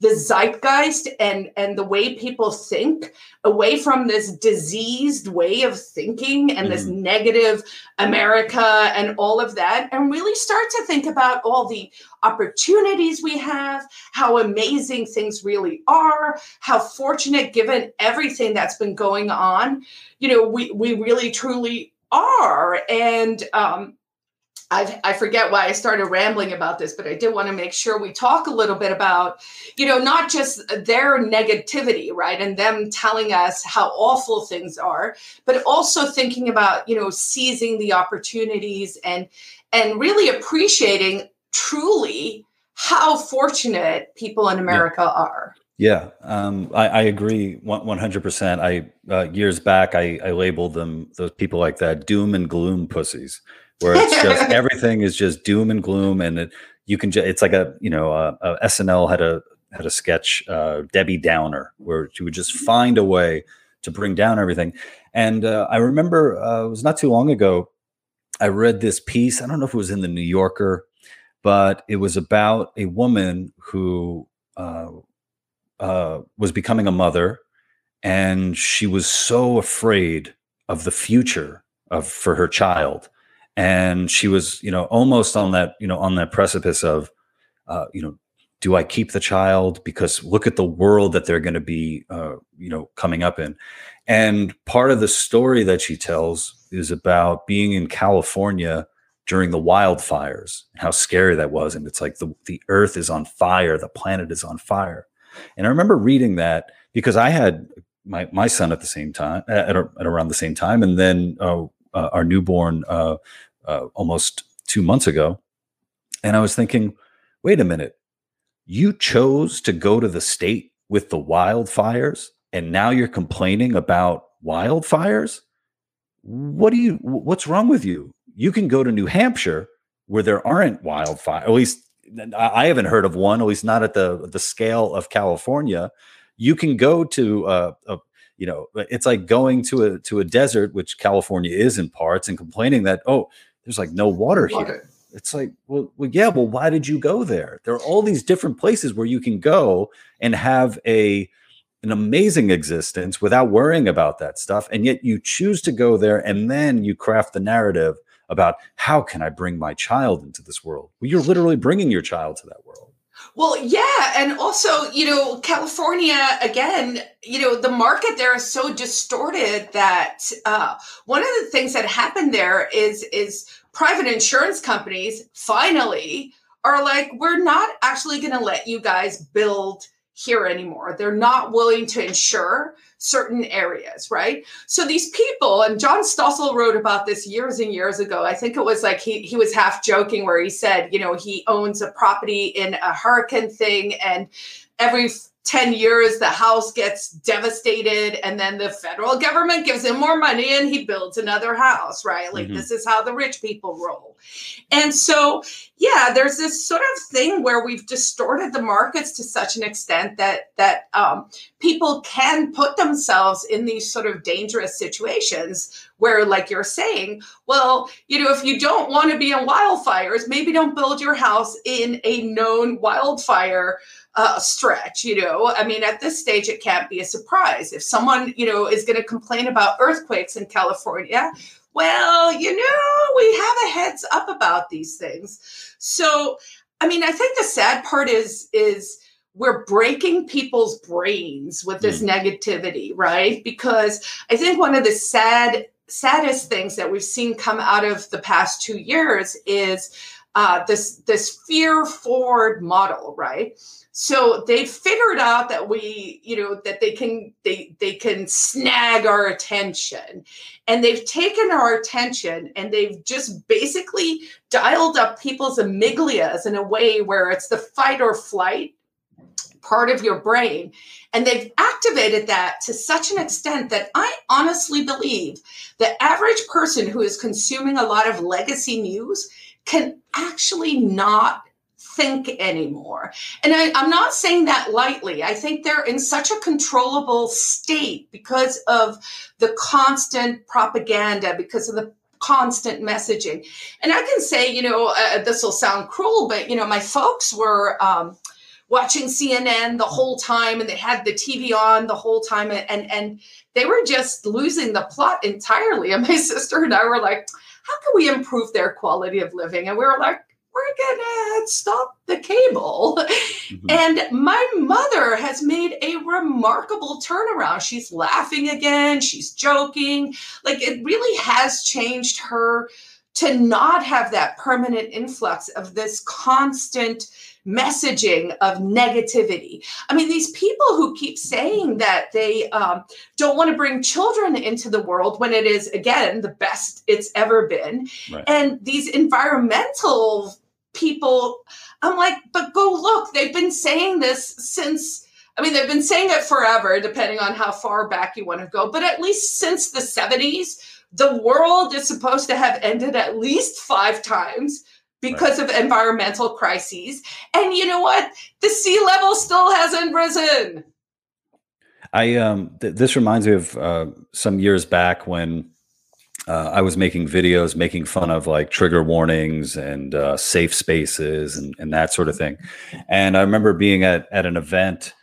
the zeitgeist and and the way people think away from this diseased way of thinking and mm. this negative america and all of that and really start to think about all the opportunities we have how amazing things really are how fortunate given everything that's been going on you know we we really truly are and um I, I forget why I started rambling about this, but I did want to make sure we talk a little bit about, you know, not just their negativity, right, and them telling us how awful things are, but also thinking about, you know, seizing the opportunities and and really appreciating truly how fortunate people in America yeah. are. Yeah, um, I, I, agree one hundred percent. I uh, years back I, I labeled them those people like that doom and gloom pussies where it's just everything is just doom and gloom, and it, you can just it's like a you know a, a SNL had a had a sketch uh, Debbie Downer where she would just find a way to bring down everything. And uh, I remember uh, it was not too long ago. I read this piece. I don't know if it was in the New Yorker, but it was about a woman who uh, uh, was becoming a mother, and she was so afraid of the future of for her child and she was you know almost on that you know on that precipice of uh, you know do i keep the child? Because look at the world that they're going to be uh, you know coming up in. And part of the story that she tells is about being in california during the wildfires how scary that was. And it's like the, the earth is on fire the planet is on fire. And i remember reading that because i had my, my son at the same time at, at around the same time. And then uh, uh, our newborn uh, uh, almost two months ago, and I was thinking, wait a minute, you chose to go to the state with the wildfires, and now you're complaining about wildfires. what do you what's wrong with you? You can go to new hampshire where there aren't wildfires, at least i haven't heard of one at least not at the the scale of california. You can go to uh, a you know it's like going to a to a desert which california is in parts and complaining that oh there's like no water, water. here. It's like well, well yeah well why did you go there? There are all these different places where you can go and have a an amazing existence without worrying about that stuff and yet you choose to go there and then you craft the narrative about how can i bring my child into this world? Well you're literally bringing your child to that world well, yeah, and also, you know, California again, you know, the market there is so distorted that uh, one of the things that happened there is is private insurance companies finally are like, we're not actually going to let you guys build here anymore. They're not willing to insure certain areas, right? So these people, and John Stossel wrote about this years and years ago. I think it was like he he was half joking where he said, you know, he owns a property in a hurricane thing, and every 10 years the house gets devastated and then the federal government gives him more money and he builds another house right like mm-hmm. this is how the rich people roll and so yeah there's this sort of thing where we've distorted the markets to such an extent that that um, people can put themselves in these sort of dangerous situations where like you're saying well you know if you don't want to be in wildfires maybe don't build your house in a known wildfire uh, stretch. You know, I mean, at this stage, it can't be a surprise. If someone, you know, is going to complain about earthquakes in California, well, you know, we have a heads up about these things. So, I mean, I think the sad part is is we're breaking people's brains with this mm. negativity, right? Because I think one of the sad saddest things that we've seen come out of the past two years is uh, this this fear forward model, right? so they figured out that we you know that they can they they can snag our attention and they've taken our attention and they've just basically dialed up people's amygdalias in a way where it's the fight or flight part of your brain and they've activated that to such an extent that i honestly believe the average person who is consuming a lot of legacy news can actually not think anymore. And I, am not saying that lightly. I think they're in such a controllable state because of the constant propaganda, because of the constant messaging. And I can say, you know, uh, this will sound cruel, but, you know, my folks were. Um, watching CNN the whole time and they had the TV on the whole time and and they were just losing the plot entirely and my sister and I were like how can we improve their quality of living and we were like we're gonna stop the cable. Mm-hmm. And my mother has made a remarkable turnaround. She's laughing again, she's joking. Like it really has changed her to not have that permanent influx of this constant messaging of negativity. I mean, these people who keep saying that they um, don't want to bring children into the world when it is, again, the best it's ever been. Right. And these environmental people i'm like but go look they've been saying this since i mean they've been saying it forever depending on how far back you want to go but at least since the 70s the world is supposed to have ended at least five times because right. of environmental crises and you know what the sea level still hasn't risen i um th- this reminds me of uh, some years back when uh, I was making videos making fun of like trigger warnings and uh, safe spaces and, and that sort of thing. And I remember being at, at an event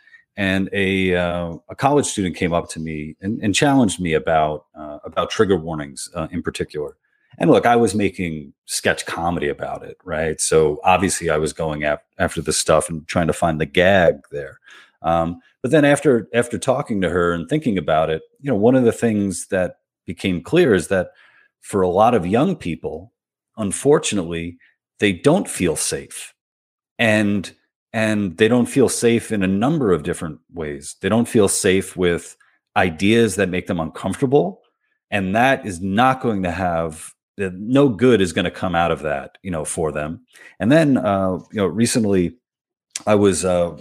and a, uh, a college student came up to me and, and challenged me about, uh, about trigger warnings uh, in particular. And look, I was making sketch comedy about it, right? So obviously I was going ap- after the stuff and trying to find the gag there. Um, but then after after talking to her and thinking about it, you know, one of the things that became clear is that for a lot of young people, unfortunately, they don't feel safe. And and they don't feel safe in a number of different ways. They don't feel safe with ideas that make them uncomfortable, and that is not going to have no good is going to come out of that, you know, for them. And then, uh, you know, recently, I was uh,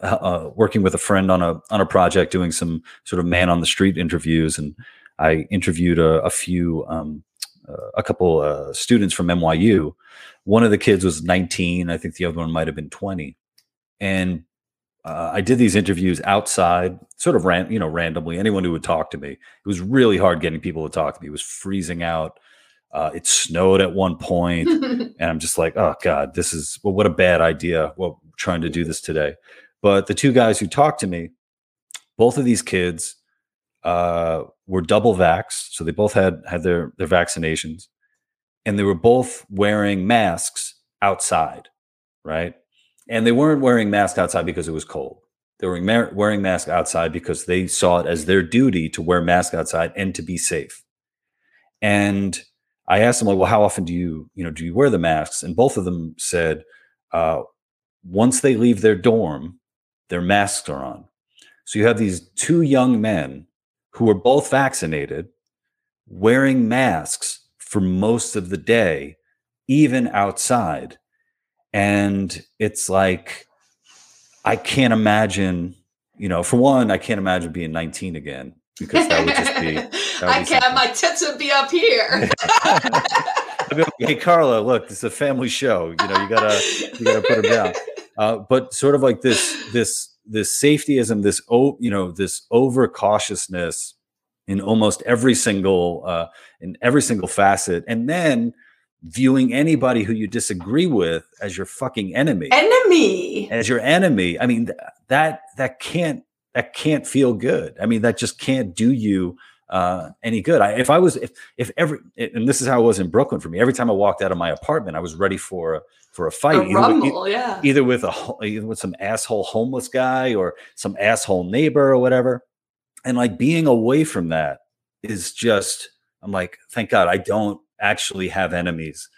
uh, working with a friend on a on a project, doing some sort of man on the street interviews, and I interviewed a, a few, um, uh, a couple uh, students from NYU. One of the kids was 19. I think the other one might have been 20. And uh, I did these interviews outside, sort of ran, you know, randomly. Anyone who would talk to me, it was really hard getting people to talk to me. It was freezing out. Uh, it snowed at one point, and I'm just like, oh god, this is well, what a bad idea. Well, trying to do this today, but the two guys who talked to me, both of these kids uh, were double vaxxed, so they both had had their their vaccinations, and they were both wearing masks outside, right? And they weren't wearing masks outside because it was cold. They were wearing masks outside because they saw it as their duty to wear masks outside and to be safe. And I asked them like, well, how often do you, you know, do you wear the masks? And both of them said, uh, once they leave their dorm, their masks are on. So you have these two young men who are both vaccinated, wearing masks for most of the day, even outside. And it's like, I can't imagine, you know, for one, I can't imagine being 19 again because that would just be. Would I can't. My tits would be up here. like, hey, Carla, look, this is a family show. You know, you gotta you gotta put them down. Uh, but sort of like this this this safetyism, this oh, you know, this over cautiousness in almost every single uh, in every single facet, and then viewing anybody who you disagree with as your fucking enemy. Enemy! As your enemy. I mean th- that that can't that can't feel good. I mean that just can't do you uh, any good. I, if i was if if every and this is how it was in brooklyn for me. Every time i walked out of my apartment i was ready for for a fight a either, rumble, with, yeah. either with a either with some asshole homeless guy or some asshole neighbor or whatever and like being away from that is just i'm like thank god i don't actually have enemies.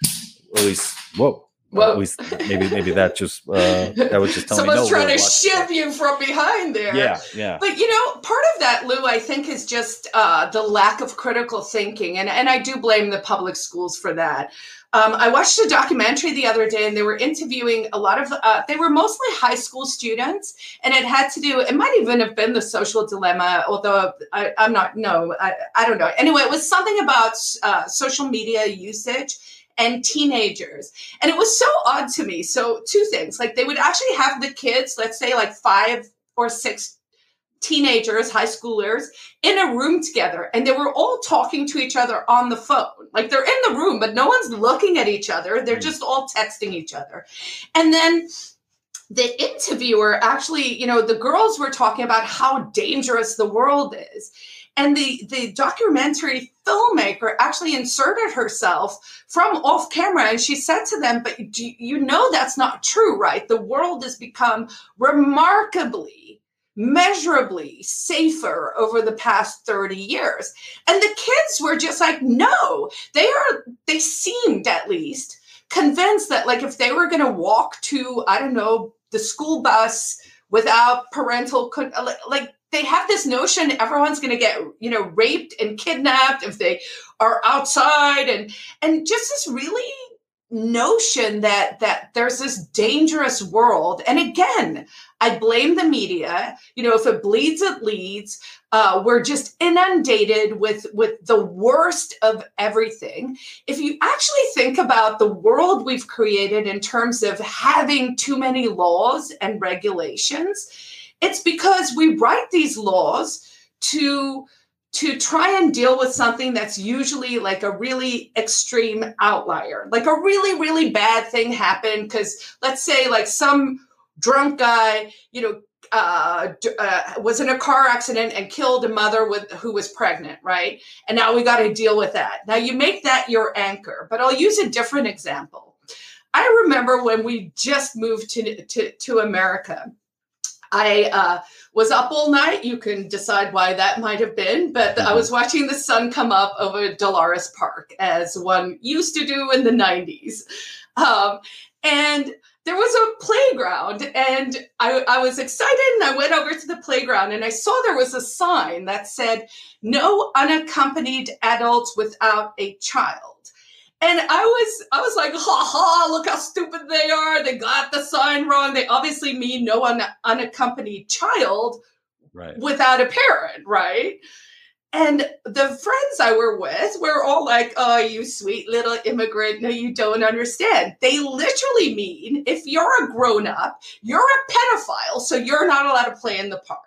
At least, whoa. Well, at least maybe maybe that just uh, that was just telling someone's no, trying to shiv you from behind there. Yeah, yeah. But you know, part of that, Lou, I think, is just uh, the lack of critical thinking, and and I do blame the public schools for that. Um, I watched a documentary the other day, and they were interviewing a lot of. Uh, they were mostly high school students, and it had to do. It might even have been the social dilemma, although I, am not. No, I, I, don't know. Anyway, it was something about uh, social media usage and teenagers, and it was so odd to me. So two things: like they would actually have the kids, let's say like five or six teenagers, high schoolers in a room together and they were all talking to each other on the phone. Like they're in the room, but no one's looking at each other. They're mm. just all texting each other. And then the interviewer actually, you know, the girls were talking about how dangerous the world is. And the, the documentary filmmaker actually inserted herself from off camera and she said to them, But you know that's not true, right? The world has become remarkably measurably safer over the past 30 years. And the kids were just like, no, they are, they seemed at least convinced that, like, if they were going to walk to, I don't know, the school bus without parental, like, they have this notion everyone's going to get you know raped and kidnapped if they are outside and and just this really notion that that there's this dangerous world. And again i blame the media. You know if it bleeds it leads. Uh, we're just inundated with with the worst of everything. If you actually think about the world we've created in terms of having too many laws and regulations it's because we write these laws to to try and deal with something that's usually like a really extreme outlier, like a really, really bad thing happened. Because let's say, like, some drunk guy, you know, uh, uh, was in a car accident and killed a mother with who was pregnant, right? And now we got to deal with that. Now you make that your anchor, but I'll use a different example. I remember when we just moved to to, to America. I uh, was up all night. You can decide why that might have been, but mm-hmm. I was watching the sun come up over Dolores Park as one used to do in the 90s. Um, and there was a playground, and I, I was excited, and I went over to the playground, and I saw there was a sign that said, No unaccompanied adults without a child. And I was, I was like, ha ha, look how stupid they are. They got the sign wrong. They obviously mean no un- unaccompanied child right. without a parent, right? And the friends I were with were all like, oh, you sweet little immigrant. No, you don't understand. They literally mean if you're a grown up, you're a pedophile, so you're not allowed to play in the park.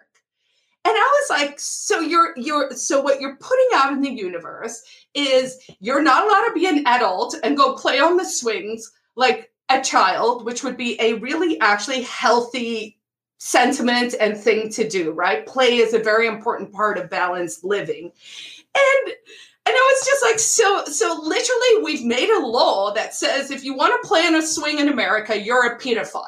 And I was like, so you're you're so what you're putting out in the universe is you're not allowed to be an adult and go play on the swings like a child, which would be a really actually healthy sentiment and thing to do, right? Play is a very important part of balanced living. And and I was just like, so, so literally, we've made a law that says if you want to play on a swing in America, you're a pedophile.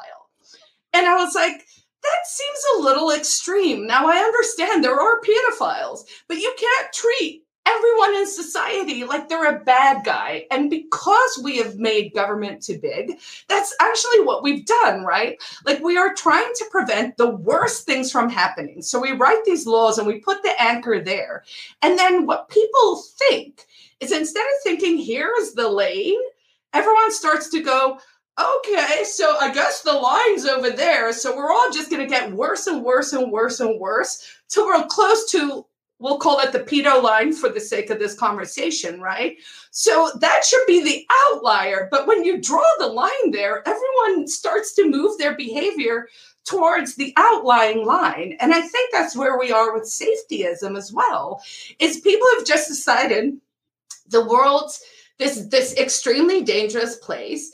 And I was like, that seems a little extreme. Now I understand there are pedophiles, but you can't treat everyone in society like they're a bad guy. And because we have made government too big, that's actually what we've done, right? Like we are trying to prevent the worst things from happening. So we write these laws and we put the anchor there. And then what people think is instead of thinking, here's the lane, everyone starts to go, okay, so I guess the line's over there. So we're all just going to get worse and worse and worse and worse till we're close to we'll call it the pedo line for the sake of this conversation, right? So that should be the outlier. But when you draw the line there, everyone starts to move their behavior towards the outlying line. And I think that's where we are with safetyism as well, is people have just decided the world's this this extremely dangerous place.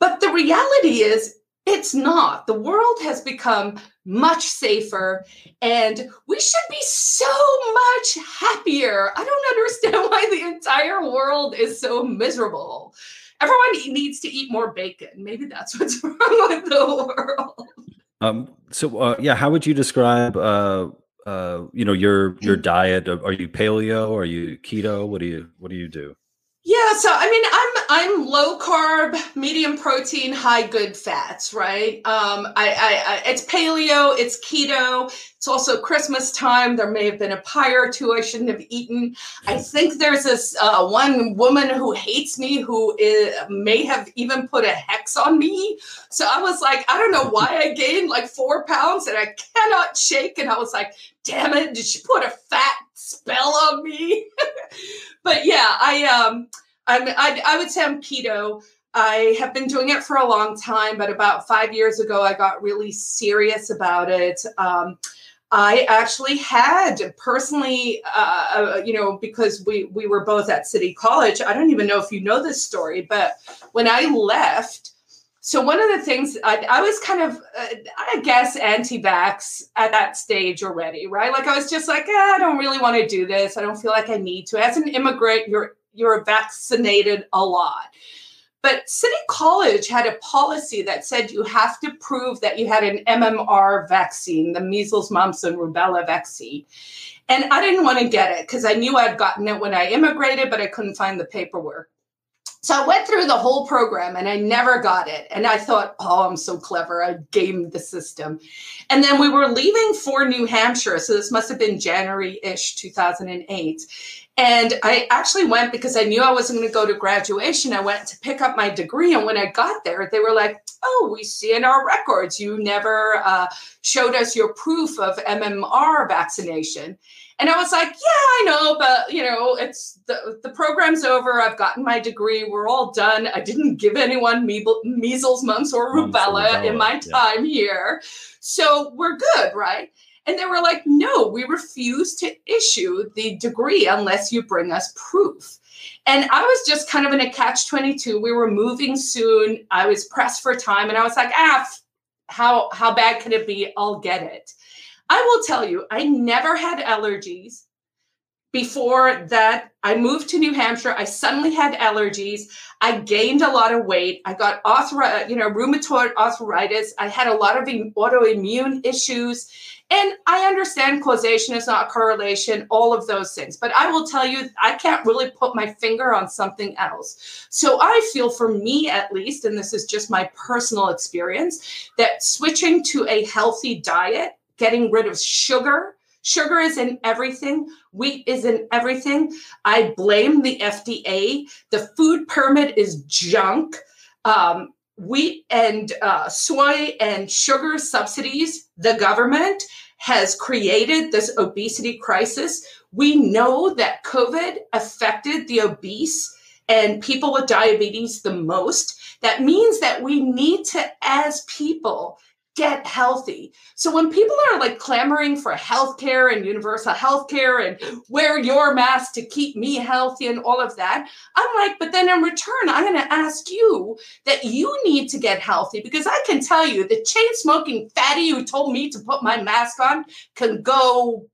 But the reality is it's not. The world has become much safer and we should be so much happier. I don't understand why the entire world is so miserable. Everyone needs to eat more bacon. Maybe that's what's wrong with the world. Um, so uh, yeah, how would you describe uh, uh, you know your your mm. diet? Are you paleo? Are you keto? What do you what do you do? Yeah, so I mean, I'm I'm low carb, medium protein, high good fats, right? Um, I, I, I, it's paleo, it's keto. It's also Christmas time. There may have been a pie or two I shouldn't have eaten. I think there's this uh, one woman who hates me who is, may have even put a hex on me. So I was like, I don't know why I gained like four pounds and I cannot shake. And I was like, damn it, did she put a fat spell on me? but yeah, I um, I'm I, I would say I'm keto. I have been doing it for a long time, but about five years ago, I got really serious about it. Um, I actually had personally, uh, uh, you know, because we we were both at City College. I don't even know if you know this story, but when I left, so one of the things I, I was kind of, uh, I guess, anti-vax at that stage already, right? Like I was just like, eh, I don't really want to do this. I don't feel like I need to. As an immigrant, you're you're vaccinated a lot. But City College had a policy that said you have to prove that you had an MMR vaccine, the measles, mumps, and rubella vaccine. And I didn't want to get it because I knew I'd gotten it when I immigrated, but I couldn't find the paperwork. So I went through the whole program and I never got it. And I thought, oh, I'm so clever. I gamed the system. And then we were leaving for New Hampshire. So this must have been January ish, 2008. And I actually went because I knew I wasn't going to go to graduation. I went to pick up my degree. And when I got there, they were like, oh, we see in our records you never uh, showed us your proof of MMR vaccination. And I was like, yeah, I know, but you know, it's the, the program's over. I've gotten my degree. We're all done. I didn't give anyone measles, mumps, or rubella, rubella in my time yeah. here. So we're good, right? And they were like, no, we refuse to issue the degree unless you bring us proof. And I was just kind of in a catch 22. We were moving soon. I was pressed for time and I was like, ah, how, how bad can it be? I'll get it. I will tell you, I never had allergies. Before that, I moved to New Hampshire. I suddenly had allergies. I gained a lot of weight. I got arthritis, you know, rheumatoid arthritis. I had a lot of autoimmune issues. And I understand causation is not correlation, all of those things. But I will tell you, I can't really put my finger on something else. So I feel, for me at least, and this is just my personal experience, that switching to a healthy diet getting rid of sugar. Sugar is in everything. Wheat is in everything. I blame the FDA. The food pyramid is junk. Um, wheat and uh, soy and sugar subsidies, the government has created this obesity crisis. we know that COVID affected the obese and people with diabetes the most. That means that we need to, as people, get healthy. So when people are like clamoring for healthcare and universal healthcare and wear your mask to keep me healthy and all of that, I'm like, but then in return, I'm going to ask you that you need to get healthy because I can tell you the chain smoking fatty who told me to put my mask on can go.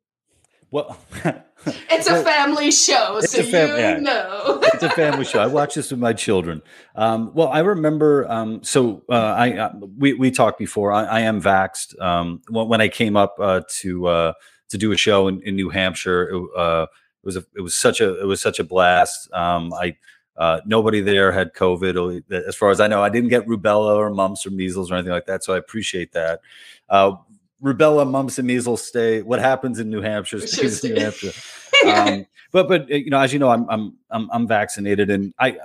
Well, it's a family show, so fam- you yeah. know. it's a family show. I watch this with my children. Um, well, I remember. Um, so uh, I uh, we we talked before. I, I am vaxxed. Um, when, when, I came up uh, to uh, to do a show in, in New Hampshire, it, uh, it, was a, it was such a it was such a blast. Um, I uh, nobody there had COVID, as far as I know. I didn't get rubella or mumps or measles or anything like that, so I appreciate that. Uh, rubella, mumps, and measles stay. What happens in New Hampshire stays in New Hampshire. Um, but but you know, as you know, I'm I'm I'm, I'm vaccinated, and I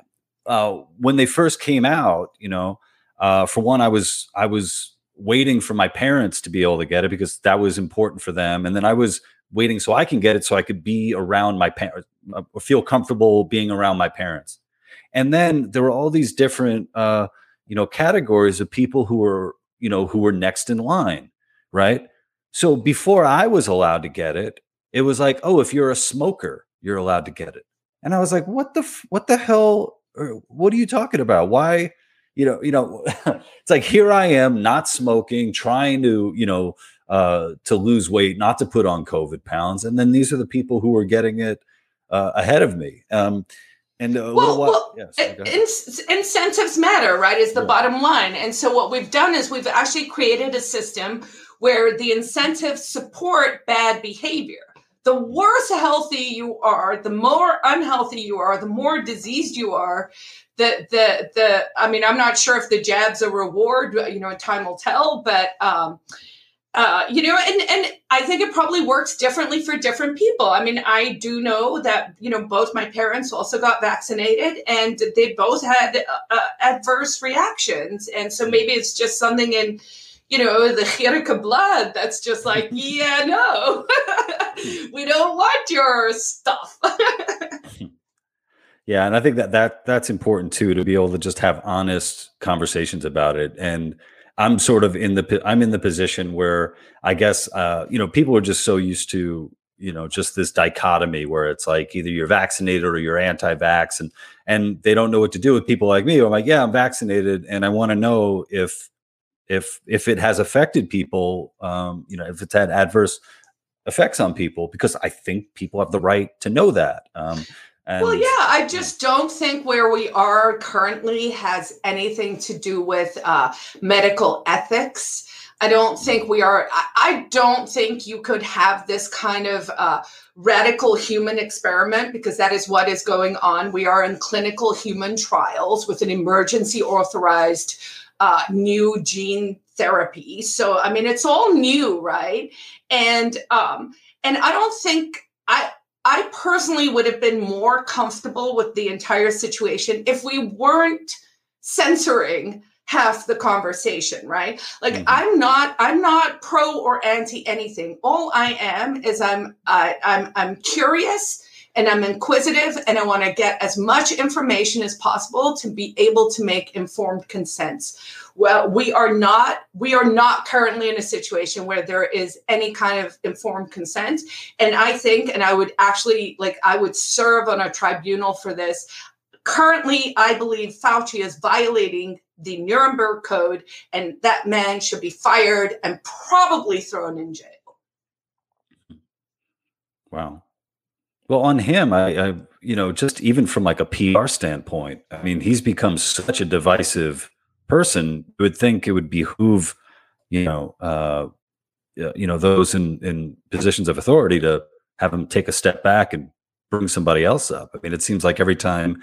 uh, when they first came out, you know, uh, for one, I was I was waiting for my parents to be able to get it because that was important for them, and then I was waiting so I can get it so I could be around my parents uh, or feel comfortable being around my parents. And then there were all these different, uh, you know, categories of people who were, you know, who were next in line right? So before I was allowed to get it, it was like, oh, if you're a smoker, you're allowed to get it. And I was like, what the what the hell? What are you talking about? Why? You know, you know, it's like here I am, not smoking, trying to, you know, uh, to lose weight, not to put on COVID pounds, and then these are the people who are getting it uh, ahead of me. Um, and a well, well yes, in, incentives matter, right? Is the yeah. bottom line. And so what we've done is we've actually created a system where the incentives support bad behavior. The worse healthy you are, the more unhealthy you are, the more diseased you are. The the the I mean, I'm not sure if the jab's a reward. You know, time will tell. But um, uh, you know, and and I think it probably works differently for different people. I mean, I do know that you know both my parents also got vaccinated, and they both had uh, adverse reactions, and so maybe it's just something in you know, the Gericke blood that's just like, yeah, no, we don't want your stuff. yeah, and I think that that that's important too to be able to just have honest conversations about it. And I'm sort of in the I'm in the position where I guess uh, you know people are just so used to you know just this dichotomy where it's like either you're vaccinated or you're anti-vax and and they don't know what to do with people like me. I'm like, yeah, I'm vaccinated, and I want to know if if if it has affected people, um, you know, if it's had adverse effects on people, because I think people have the right to know that. Um, and, well, yeah, I just don't think where we are currently has anything to do with uh, medical ethics. I don't think we are, I, don't think you could have this kind of uh, radical human experiment because that is what is going on. We are in clinical human trials with an emergency authorized uh, new gene therapy. So I mean, it's all new, right? And um, and I don't think I I personally would have been more comfortable with the entire situation if we weren't censoring half the conversation right like mm-hmm. i'm not i'm not pro or anti anything all i am is i'm I, i'm i'm curious and I'm inquisitive and I want to get as much information as possible to be able to make informed consents. Well, we are not we are not currently in a situation where there is any kind of informed consent and I think and I would actually like I would serve on a tribunal for this. Currently, I believe Fauci is violating the Nuremberg Code and that man should be fired and probably thrown in jail. Wow. Well, on him, I, I, you know, just even from like a PR standpoint, I mean, he's become such a divisive person. You would think it would behoove, you know, uh, you know, those in in positions of authority to have him take a step back and bring somebody else up. I mean, it seems like every time,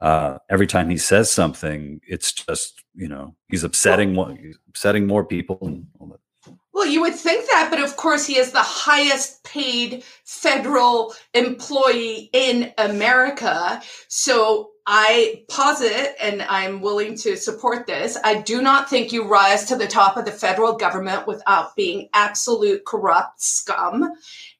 uh, every time he says something, it's just you know he's upsetting more, upsetting more people and all that. Well, you would think that, but of course, he is the highest paid federal employee in America. So I posit, and I'm willing to support this. I do not think you rise to the top of the federal government without being absolute corrupt scum.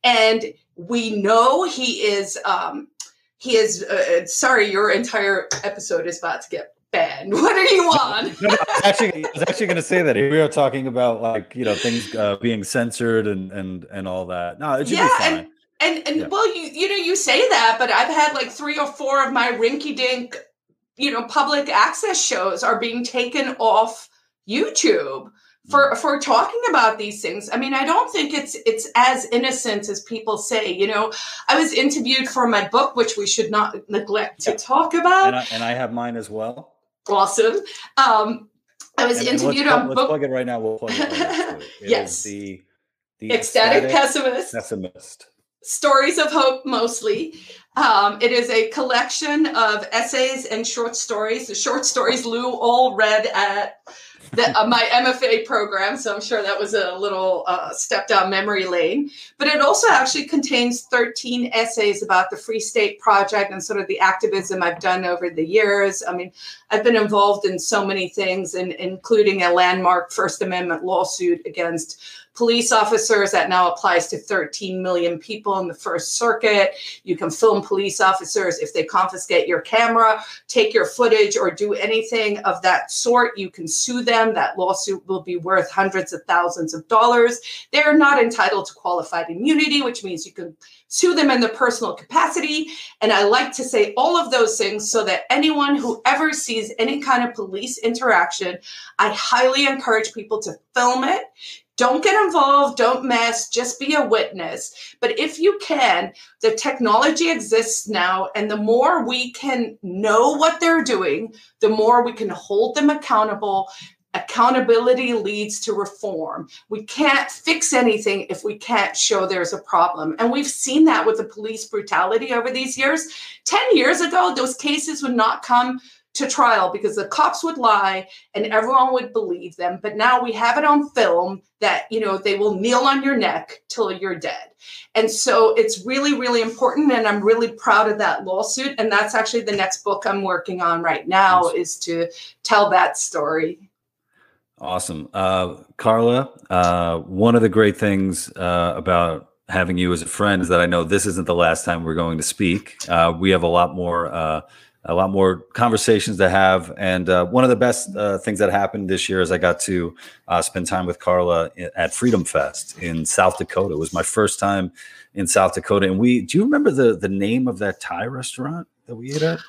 And we know he is um, he is uh, uh, sorry your entire episode is about to get banned what are you on no, no, I was actually I was actually going to say that we are talking about like you know things uh, being censored and and and all that no it should yeah, be fine and- and and yeah. well, you you know you say that, but I've had like three or four of my rinky dink, you know, public access shows are being taken off YouTube for mm. for talking about these things. I mean, I don't think it's it's as innocent as people say. You know, I was interviewed for my book, which we should not neglect to talk about, and I, and I, have mine as well. Awesome. Um, I was and, interviewed and on let's book. Plug it right now. We'll plug it. Right yes. The the ecstatic, ecstatic pessimist. Pessimist Stories of Hope mostly. Um, it is a collection of essays and short stories. The short stories Lou all read at the, uh, my MFA program, so I'm sure that was a little uh, step down memory lane. But it also actually contains 13 essays about the Free State Project and sort of the activism I've done over the years. I mean, I've been involved in so many things, and including a landmark First Amendment lawsuit against police officers that now applies to 13 million people in the First Circuit. You can film police officers if they confiscate your camera, take your footage, or do anything of that sort. You can sue them. That lawsuit will be worth hundreds of thousands of dollars. They're not entitled to qualified immunity, which means you can sue them in their personal capacity. And I like to say all of those things so that anyone who ever sees any kind of police interaction, I highly encourage people to film it don't get involved, don't mess, just be a witness. But if you can, the technology exists now, and the more we can know what they're doing, the more we can hold them accountable. Accountability leads to reform. We can't fix anything if we can't show there's a problem. And we've seen that with the police brutality over these years. 10 years ago, those cases would not come to trial because the cops would lie and everyone would believe them. But now we have it on film that, you know, they will kneel on your neck till you're dead. And so it's really, really important. And I'm really proud of that lawsuit. And that's actually the next book I'm working on right now is to tell that story. Awesome. Uh, Carla, uh, one of the great things uh, about having you as a friend is that I know this isn't the last time we're going to speak. Uh, we have a lot more uh, a lot more conversations to have. And uh, one of the best uh, things that happened this year is I got to uh, spend time with Carla at Freedom Fest in South Dakota. It was my first time in South Dakota. And we, do you remember the the name of that Thai restaurant that we ate at?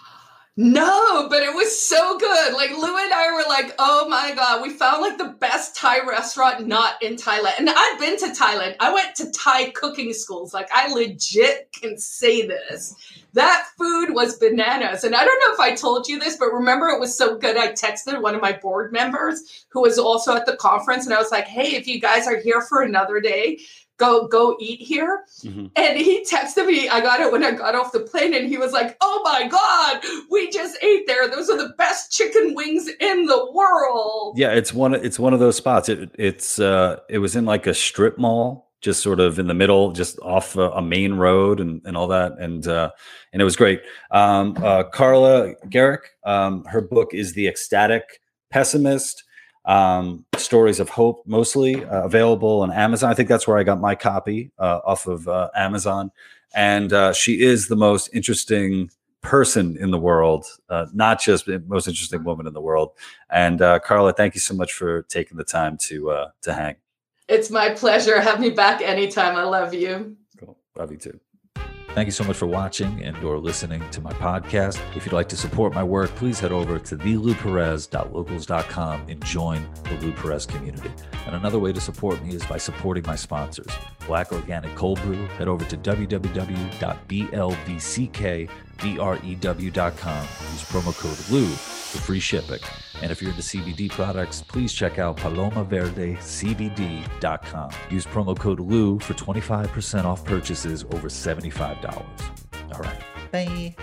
No, but it was so good. Like Lou and I were like, oh my God, we found like the best Thai restaurant not in Thailand. And I've been to Thailand. I went to Thai cooking schools. Like I legit can say this. That food was bananas. And I don't know if I told you this, but remember it was so good. I texted one of my board members who was also at the conference and I was like, hey, if you guys are here for another day, go go eat here. Mm-hmm. and he texted me i got it when i got off the plane and he was like oh my god we just ate there. Those are the best chicken wings in the world. Yeah it's one it's one of those spots. It, it's uh it was in like a strip mall just sort of in the middle just off a, a main road and, and all that and uh and it was great. Um uh carla Gericke um her book is the ecstatic pessimist um, stories of hope, mostly uh, available on Amazon. I think that's where I got my copy uh, off of uh, Amazon. And uh, she is the most interesting person in the world, uh, not just the most interesting woman in the world. And uh, Carla, thank you so much for taking the time to to hang. It's my pleasure. Have me back anytime. I love you. Cool. Love you too. Thank you so much for watching and or listening to my podcast. If you'd like to support my work, please head over to thelouperez.locals.com and join the Lou Perez community. And another way to support me is by supporting my sponsors. Black Organic Cold Brew, head over to www.blvckbrew.com. Use promo code LOU for free shipping. And if you're into CBD products, please check out palomaverdecbd.com. Use promo code LOU for 25% off purchases over $75. All right. Bye.